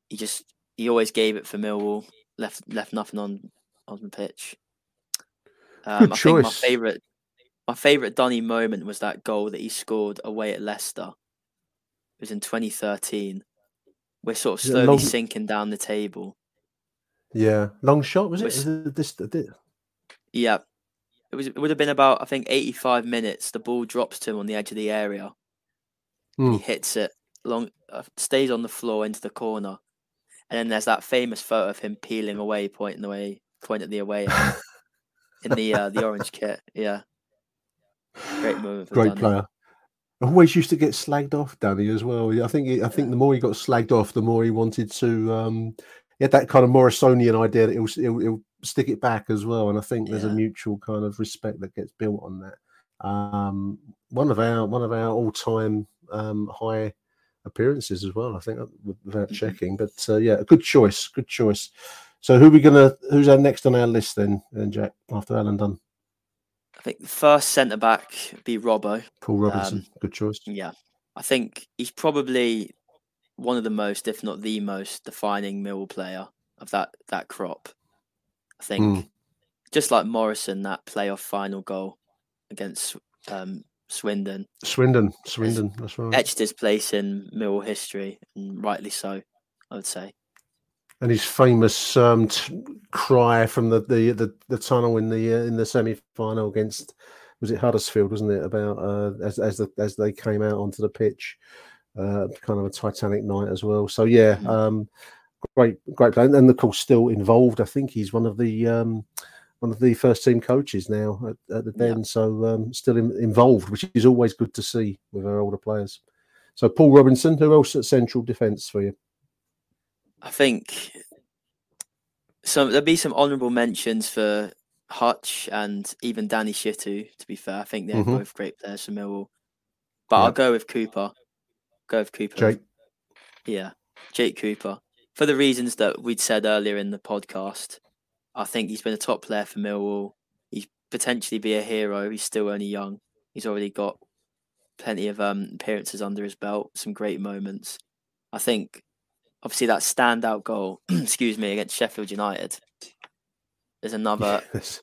he just he always gave it for Millwall, left left nothing on on the pitch. Um, Good I think my favorite my favorite Donny moment was that goal that he scored away at Leicester. It was in 2013. We're sort of Is it a slowly long- sinking down the table. Yeah. Long shot was it? Was- it this, this- Yeah. It was it would have been about I think 85 minutes. The ball drops to him on the edge of the area. Hmm. He hits it long uh, stays on the floor into the corner. And then there's that famous photo of him peeling away, pointing away, pointing at the away in the uh, the orange kit. Yeah. Great for great player. Always used to get slagged off, Danny, as well. I think he- I think the more he got slagged off, the more he wanted to. Um, he had that kind of Morrisonian idea that he'll, he'll, he'll stick it back as well. And I think there's a mutual kind of respect that gets built on that. Um, one of our one of our all time um, high appearances as well. I think uh, without Mhm. checking, but uh, yeah, a good choice. Good choice. So who we gonna? Who's our next on our list then? Then Jack after Alan Dunne, I think the first centre back be Robbo. Paul Robinson. Um, good choice. Yeah, I think he's probably one of the most, if not the most, defining Mill player of that that crop. I think, Mm. just like Morison, that playoff final goal against um, Swindon Swindon, Swindon. That's right. etched his place in Mill history, and rightly so, I would say. and his famous um, t- cry from the, the, the, the tunnel in the uh, in the semi final against was it Huddersfield, wasn't it? About uh, as as the, as they came out onto the pitch, uh, kind of a Titanic night as well. So yeah, Mhm. um, great great player, and of course still involved. I think he's one of the um, one of the first team coaches now at, at the Yeah. Den, so um, still in, involved, which is always good to see with our older players. So Paul Robinson, who else at central defence for you? I think some there'll be some honourable mentions for Hutch and even Danny Shittu. To be fair, I think they're Mhm. both great players for Millwall. But Yeah. I'll go with Cooper. Go with Cooper. Jake. Yeah, Jake Cooper. For the reasons that we'd said earlier in the podcast, I think he's been a top player for Millwall. He's potentially be a hero. He's still only young. He's already got plenty of um, appearances under his belt, some great moments. I think, obviously, that standout goal, excuse me, against Sheffield United. is another Yes.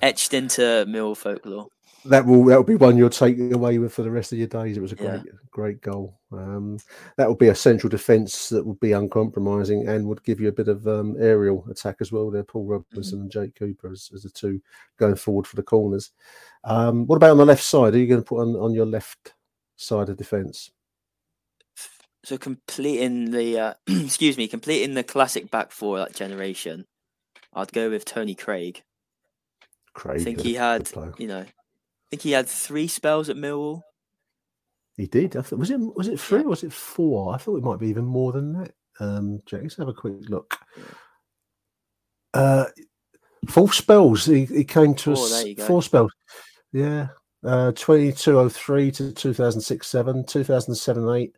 etched into Mill folklore. That will that will be one you'll take away with for the rest of your days. It was a Yeah. great great goal. Um, that will be a central defence that would be uncompromising and would give you a bit of um, aerial attack as well. There, Paul Robinson and Jake Cooper as, as the two going forward for the corners. Um, what about on the left side? Are you going to put on on your left side of defence? So completing the uh, excuse me, completing the classic back four that generation, I'd go with Tony Craig. Craig. I think he had, you know, think he had three spells at Millwall. He did. I thought was it was it three Yeah. or was it four? I thought it might be even more than that. Um, Jack, let's have a quick look. Uh, four spells. He, he came to Four, us there you go. four spells. Yeah, uh, twenty two oh three to two thousand six seven, two thousand seven eight,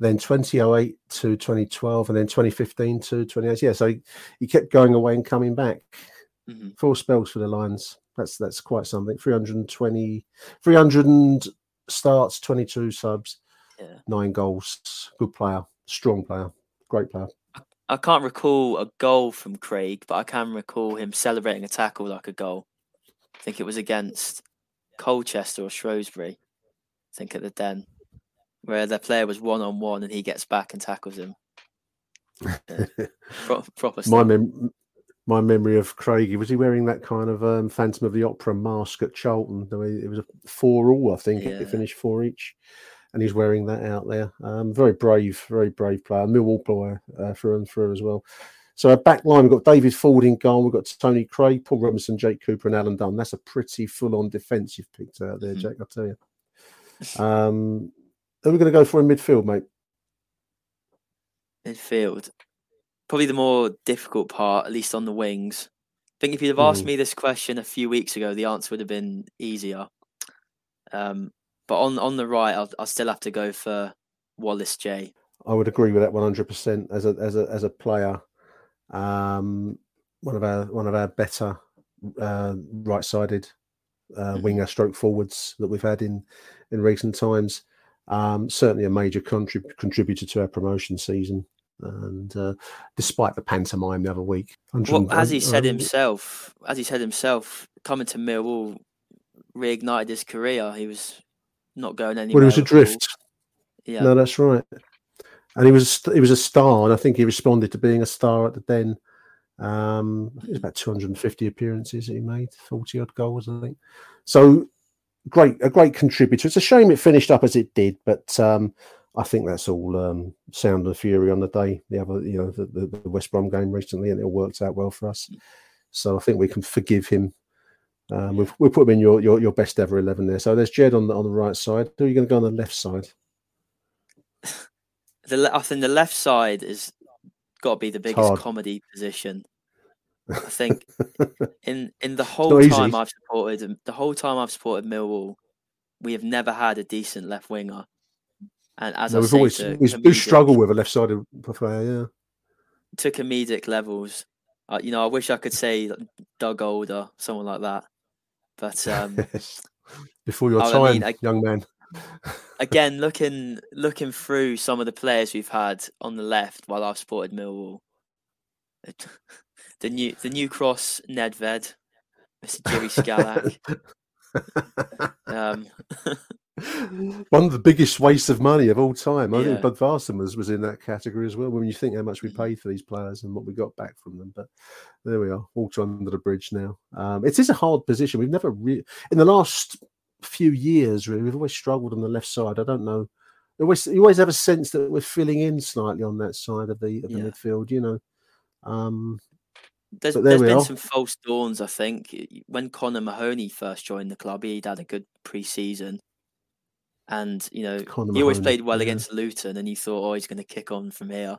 then 2008 to 2012, and then 2015 to 2018. Yeah, so he, he kept going away and coming back. Mm-hmm. Four spells for the Lions. That's that's quite something. 320, 300 starts, 22 subs, yeah. nine goals. Good player, strong player, great player. I can't recall a goal from Craig, but I can recall him celebrating a tackle like a goal. I think it was against Colchester or Shrewsbury. I think at the Den, where the player was one on one and he gets back and tackles him. Pro- proper. My mem- my memory of Craigie was he wearing that kind of um, Phantom of the Opera mask at Charlton? It was a four all, I think. Yeah. It finished four each and he's wearing that out there. Um, very brave, very brave player. Millwall player uh, through and through as well. So our back line, we've got David Forde in goal, we've got Tony Craig, Paul Robinson, Jake Cooper, and Alan Dunne. That's a pretty full-on defence you've picked out there, mm-hmm. Jack. I'll tell you. Um, are we going to go for in midfield, mate? Midfield, probably the more difficult part, at least on the wings. I think if you'd have asked mm. me this question a few weeks ago, the answer would have been easier. Um, but on on the right, I'll, I'll still have to go for Wallace J. I would agree with that one hundred percent. As a as a as a player, um, one of our one of our better uh, right sided uh, mm-hmm. winger stroke forwards that we've had in in recent times. Um, certainly a major contrib- contributor to our promotion season. And uh, despite the pantomime the other week, well, as he said himself, as he said himself, coming to Millwall reignited his career. He was not going anywhere. Well, he was adrift. Yeah. No, that's right. And he was he was a star, and I think he responded to being a star at the Den. Um, it was about 250 appearances that he made, 40 odd goals, I think. So great, a great contributor. It's a shame it finished up as it did, but um, I think that's all um, sound and fury on the day. The other, you know, the, the, the West Brom game recently, and it all worked out well for us. So I think we can forgive him um, we've we'll put him in your, your your best ever eleven there. So there's Jed on the on the right side. Who are you going to go on the left side? The I think the left side is got to be the biggest comedy position. I think in in the whole time I've supported the whole time I've supported Millwall, we have never had a decent left winger. And as no, I we've always to we comedic, struggle with a left-sided player, yeah. To comedic levels, uh, you know, I wish I could say Doug Old or someone like that. But um, before your I time, mean, I, young man. again, looking looking through some of the players we've had on the left while I've supported Millwall, the new the new cross Nedved, Mr. Jerry Skalak. um, One of the biggest wastes of money of all time. I yeah. think Bodvarsson was, was in that category as well. When you think how much we paid for these players and what we got back from them, but there we are, water under the bridge now. Um, it is a hard position. We've never really, in the last few years, really, we've always struggled on the left side. I don't know. You always, you always have a sense that we're filling in slightly on that side of the of the yeah. midfield. You know, um, there's, there's been are. some false dawns, I think. When Connor Mahoney first joined the club, he'd had a good pre-season, and you know he always played well yeah. against Luton, and you thought, oh, he's going to kick on from here.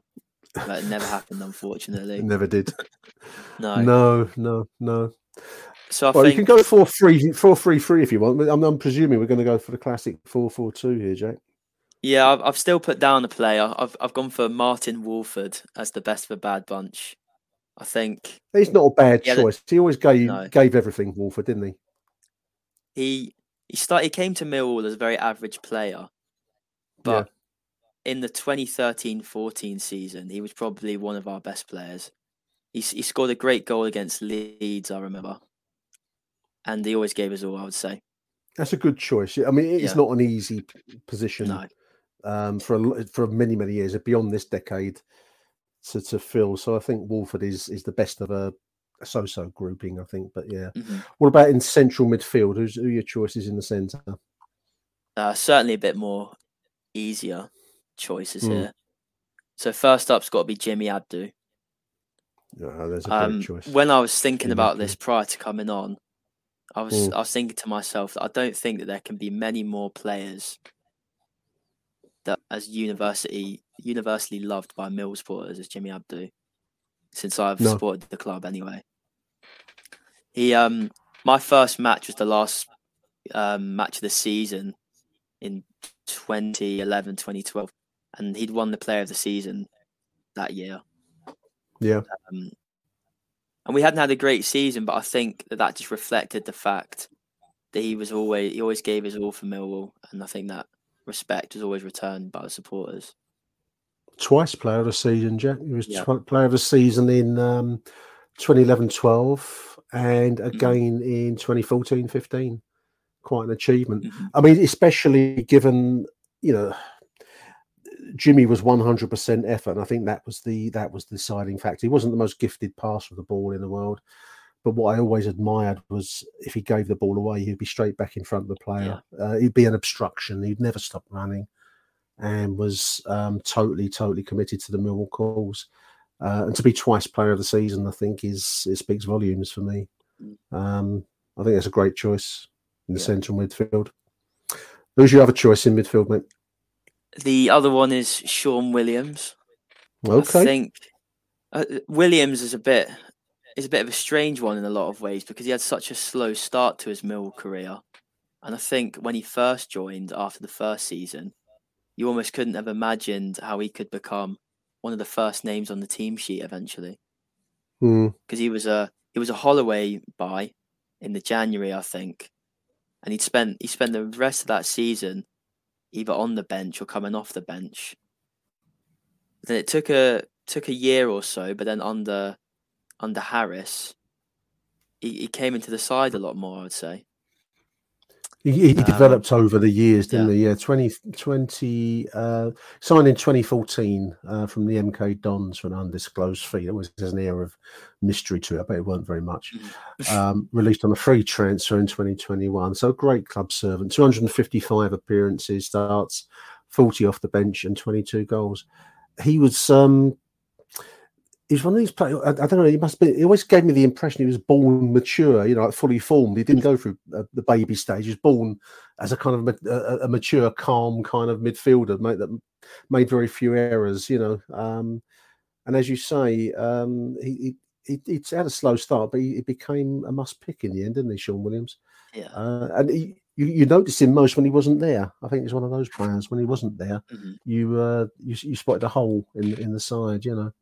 But it never happened, unfortunately. never did. no, no, no, no. So I well, think... you can go four three four three three if you want. I'm, I'm presuming we're going to go for the classic four four two here, Jack. Yeah, I've, I've still put down a player. I've I've gone for Martin Woolford as the best of a bad bunch. I think he's not a bad he choice. He always gave no. gave everything Woolford, didn't he? He he started. He came to Millwall as a very average player, but yeah. in the 2013-14 season, he was probably one of our best players. He he scored a great goal against Leeds, I remember, and he always gave us all. I would say that's a good choice. I mean, it's yeah. not an easy position no. um, for for many many years beyond this decade to to fill. So I think Woolford is is the best of a so-so grouping, I think. But yeah, mm-hmm. what about in central midfield? Who's who are your choices in the centre? Uh, certainly a bit more easier choices mm. here. So first up's got to be Jimmy there's a um, choice. When I was thinking Jimmy about Abdou. this prior to coming on, I was mm. I was thinking to myself that I don't think that there can be many more players that as university universally loved by Mill supporters as Jimmy Abdou since I've no. supported the club anyway. He um my first match was the last um, match of the season in 2011 2012 and he'd won the Player of the Season that year. Yeah. Um, and we hadn't had a great season, but I think that that just reflected the fact that he was always he always gave his all for Millwall, and I think that respect was always returned by the supporters. Twice player of the season, Jack. He was Yeah. tw- player of the season in um, 2011-12 and Mm-hmm. again in 2014-15. Quite an achievement. Mm-hmm. I mean, especially given you know Jimmy was 100% effort, and I think that was the that was the deciding factor. He wasn't the most gifted passer of the ball in the world, but what I always admired was if he gave the ball away, he'd be straight back in front of the player. Uh, he'd be an obstruction. He'd never stop running, and was um, totally, totally committed to the Millwall cause. Uh, and to be twice player of the season, I think is it speaks volumes for me. Um, I think that's a great choice in the central midfield. Who's your other choice in midfield, mate? The other one is Shaun Williams. Okay. I think uh, Williams is a bit is a bit of a strange one in a lot of ways because he had such a slow start to his Mill career, and I think when he first joined after the first season, you almost couldn't have imagined how he could become one of the first names on the team sheet eventually Hmm. because he was a he was a Holloway buy in the January I think, and he'd spent he spent the rest of that season either on the bench or coming off the bench. Then it took a took a year or so, but then under under Harris, he, he came into the side a lot more. I would say. He, he Um, developed over the years, didn't he? Yeah, 2020, uh, signed in 2014 uh, from the MK Dons for an undisclosed fee. There was an air of mystery to it. I bet it weren't very much. Um, released on a free transfer in 2021. So great club servant. 255 appearances, starts 40 off the bench, and 22 goals. He was um, he's one of these players. I, I don't know. He must be. He always gave me the impression he was born mature. You know, like fully formed. He didn't go through uh, the baby stage. He was born as a kind of a, a mature, calm kind of midfielder, mate, that made very few errors. You know, um, and as you say, um, he, he, he he had a slow start, but he, he became a must pick in the end, didn't he, Shaun Williams? Yeah. Uh, and he, you, you noticed him most when he wasn't there. I think he's one of those players when he wasn't there. Mhm. You uh, you you spotted a hole in in the side. You know.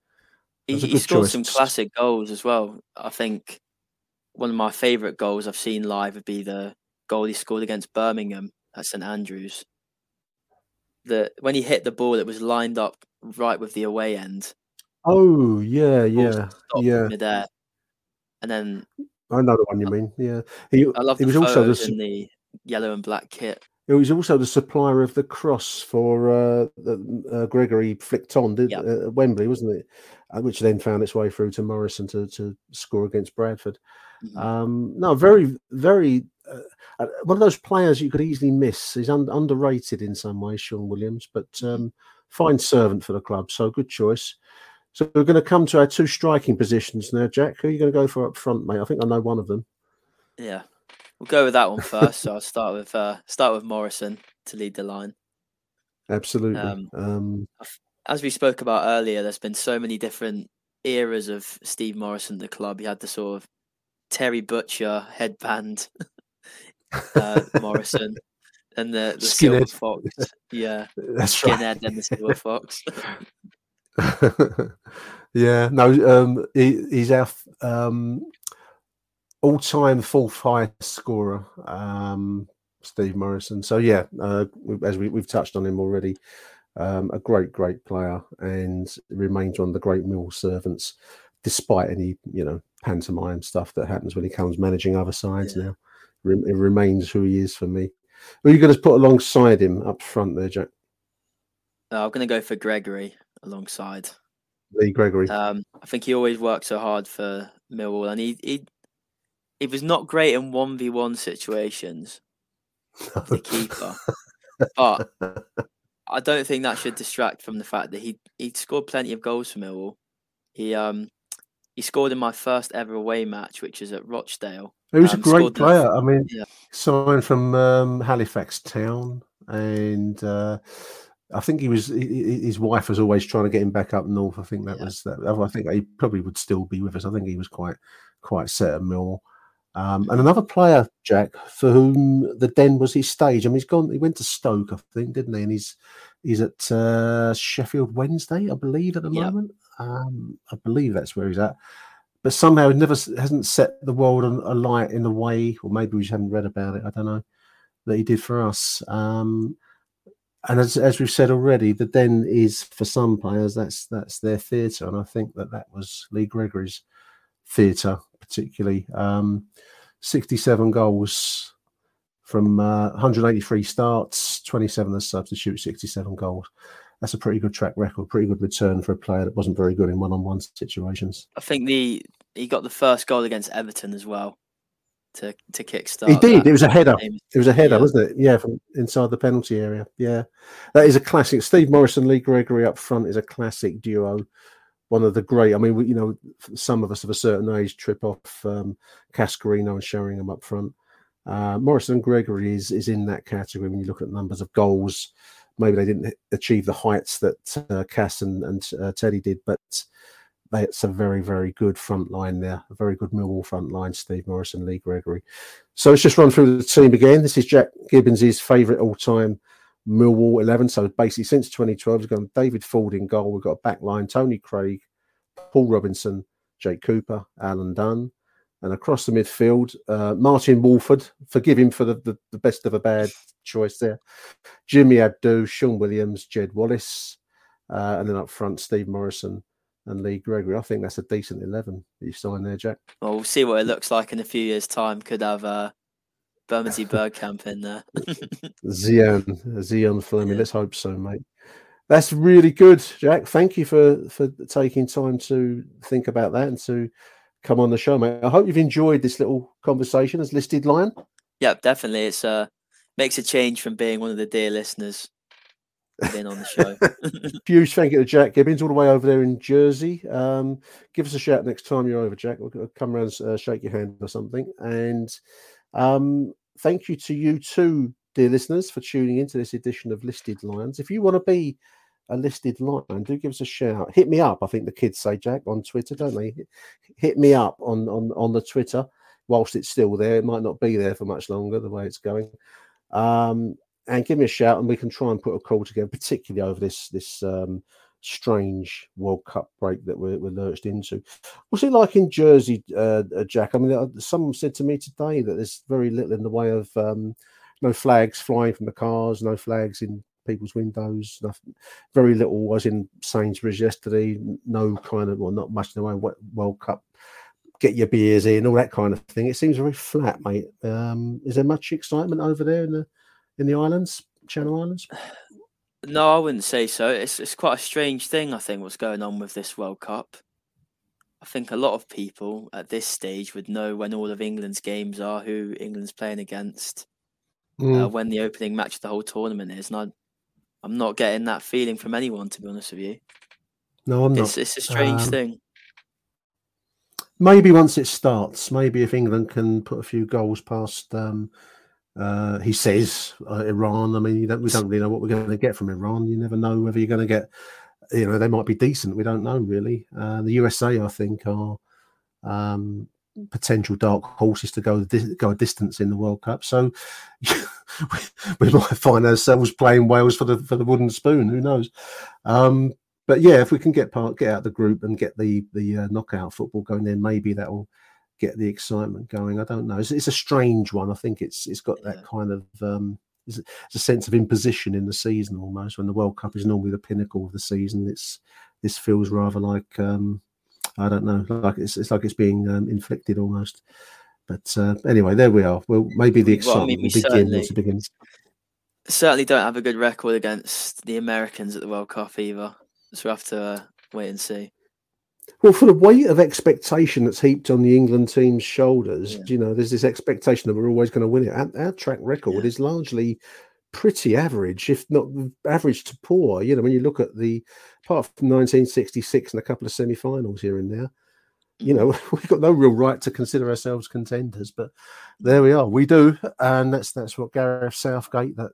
He, he scored choice. some classic goals as well. I think one of my favourite goals I've seen live would be the goal he scored against Birmingham at St Andrews. The when he hit the ball, it was lined up right with the away end. Oh yeah, yeah, yeah. midair, and then I know the one you mean. Yeah, he I love he the was also the in the yellow and black kit. He was also the supplier of the cross for uh, uh, Gregory flicked on did Yeah. uh, at Wembley, wasn't it? Uh, which then found its way through to Morison to to score against Bradford. Mm-hmm. Um, no, very very uh, uh, one of those players you could easily miss. He's un- underrated in some ways, Shaun Williams, but Mm-hmm. um, fine servant for the club. So good choice. So we're going to come to our two striking positions now, Jack. Who are you going to go for up front, mate? I think I know one of them. Yeah, we'll go with that one first. so I'll start with uh, start with Morison to lead the line. Absolutely. Um, Um, as we spoke about earlier, there's been so many different eras of Steve Morison at the club. He had the sort of Terry Butcher headband, uh, Morison, and the, the silver fox. Yeah, That's right. skinhead and the silver fox. yeah, no, um, he, he's our f- um, all-time fourth highest scorer, um, Steve Morison. So yeah, uh, as we, we've touched on him already, um, a great, great player, and remains one of the great mill servants, despite any you know pantomime stuff that happens when he comes managing other sides. Now, it remains who he is for me. Who are you going to put alongside him up front there, Jack? Uh, I'm going to go for Gregory alongside. Lee Gregory. Um, I think he always worked so hard for Millwall, and he he he was not great in one v one situations. The keeper, but I don't think that should distract from the fact that he he scored plenty of goals for Millwall. He um he scored in my first ever away match, which is at Rochdale. He was Um, a great in the- player. I mean, yeah. signed from um, Halifax Town, and uh, I think he was. he- His wife was always trying to get him back up north. I think that was that. I think he probably would still be with us. I think he was quite quite set at Mill. Um, and another player, Jack, for whom the Den was his stage. I mean, he's gone. He went to Stoke, I think, didn't he? And he's He's at uh, Sheffield Wednesday, I believe, at the yep. moment. Um, I believe that's where he's at. But somehow, never hasn't set the world alight in the way, or maybe we just haven't read about it. I don't know that he did for us. Um, and as, as we've said already, the den is for some players that's that's their theatre, and I think that that was Lee Gregory's theatre particularly. Um, Sixty-seven goals from uh, 183 starts, 27 as substitute, 67 goals. That's a pretty good track record, pretty good return for a player that wasn't very good in one-on-one situations. I think the he got the first goal against Everton as well to to kickstart. He did. It was a header. It was a header, yeah. wasn't it? Yeah, from inside the penalty area. Yeah, that is a classic. Steve Morison, Lee Gregory up front is a classic duo. One of the great. I mean, we, you know, some of us of a certain age trip off um, Cascarino and Sheringham up front. Uh, Morison and Gregory is is in that category when you look at numbers of goals. Maybe they didn't achieve the heights that uh, Cass and, and uh, Teddy did, but they, it's a very, very good front line there. A very good Millwall front line, Steve Morison, Lee Gregory. So let's just run through the team again. This is Jack Gibbons' favourite all time Millwall 11. So basically, since 2012, we've got David Forde in goal. We've got a back line Tony Craig, Paul Robinson, Jake Cooper, Alan Dunne. And across the midfield, uh, Martyn Woolford, forgive him for the, the, the, best of a bad choice there. Jimmy Abdou, Shaun Williams, Jed Wallace. Uh, and then up front, Steve Morison, and Lee Gregory. I think that's a decent 11 that you signed there, Jack. Well, we'll see what it looks like in a few years' time. Could have uh, Bermondsey Bergkamp in there. Zian, Zian Flemming. Yeah. Let's hope so, mate. That's really good, Jack. Thank you for for taking time to think about that and to come on the show, mate. I hope you've enjoyed this little conversation as listed lion. Yeah, definitely. It's uh makes a change from being one of the dear listeners been on the show. Huge thank you to Jack Gibbons, all the way over there in Jersey. Um, give us a shout next time you're over, Jack. We'll come around, uh, shake your hand or something. And um, thank you to you too, dear listeners, for tuning into this edition of Listed Lions. If you want to be a listed lion, do give us a shout. Hit me up. I think the kids say Jack on Twitter, don't they? Hit me up on on on the Twitter whilst it's still there. It might not be there for much longer the way it's going. Um, and give me a shout, and we can try and put a call together, particularly over this this um, strange World Cup break that we're, we're lurched into. What's it like in Jersey, uh, uh Jack? I mean, uh, someone said to me today that there's very little in the way of um, no flags flying from the cars, no flags in people's windows, nothing, very little was in Sainsbury's yesterday, no kind of, well, not much in the way of World Cup get your beers in, all that kind of thing. It seems very flat, mate. Um, is there much excitement over there in the in the islands, Channel Islands? No, I wouldn't say so. It's it's quite a strange thing. I think what's going on with this World Cup. I think a lot of people at this stage would know when all of England's games are, who England's playing against, mm. uh, when the opening match of the whole tournament is, and I, I'm not getting that feeling from anyone, to be honest with you. No, I'm it's, not. It's a strange um, thing. Maybe once it starts, maybe if England can put a few goals past um, uh, he says uh, Iran. I mean, don't, we don't really know what we're going to get from Iran. You never know whether you're going to get. You know, they might be decent. We don't know really. Uh, the USA, I think, are um, potential dark horses to go go a distance in the World Cup. So we might find ourselves playing Wales for the for the wooden spoon. Who knows? Um, but yeah, if we can get part get out the group and get the the uh, knockout football going, then maybe that will get the excitement going. I don't know. It's, it's a strange one. I think it's it's got that kind of um, it's, it's a sense of imposition in the season almost. When the World Cup is normally the pinnacle of the season, it's this feels rather like um, I don't know, like it's it's like it's being um, inflicted almost. But uh, anyway, there we are. Well, maybe the excitement well, I mean, will begin it begins. Certainly, don't have a good record against the Americans at the World Cup either. So we have to uh, wait and see. Well, for the weight of expectation that's heaped on the England team's shoulders, yeah. you know, there's this expectation that we're always going to win it. Our, our track record yeah. is largely pretty average, if not average to poor. You know, when you look at the apart from 1966 and a couple of semi-finals here and there, you know, mm-hmm. we've got no real right to consider ourselves contenders, but there we are. We do, and that's that's what Gareth Southgate, that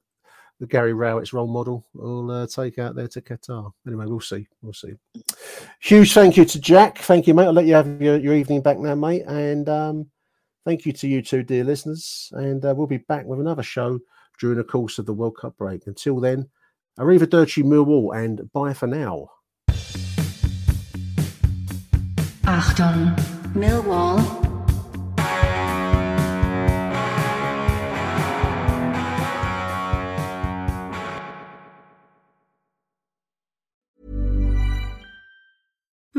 the Gary Rowett's role model will uh, take out there to Qatar. Anyway, we'll see. We'll see. Huge thank you to Jack. Thank you, mate. I'll let you have your, your evening back now, mate. And um, thank you to you two, dear listeners. And uh, we'll be back with another show during the course of the World Cup break. Until then, Arrivederci Millwall and bye for now. Achtung, Millwall.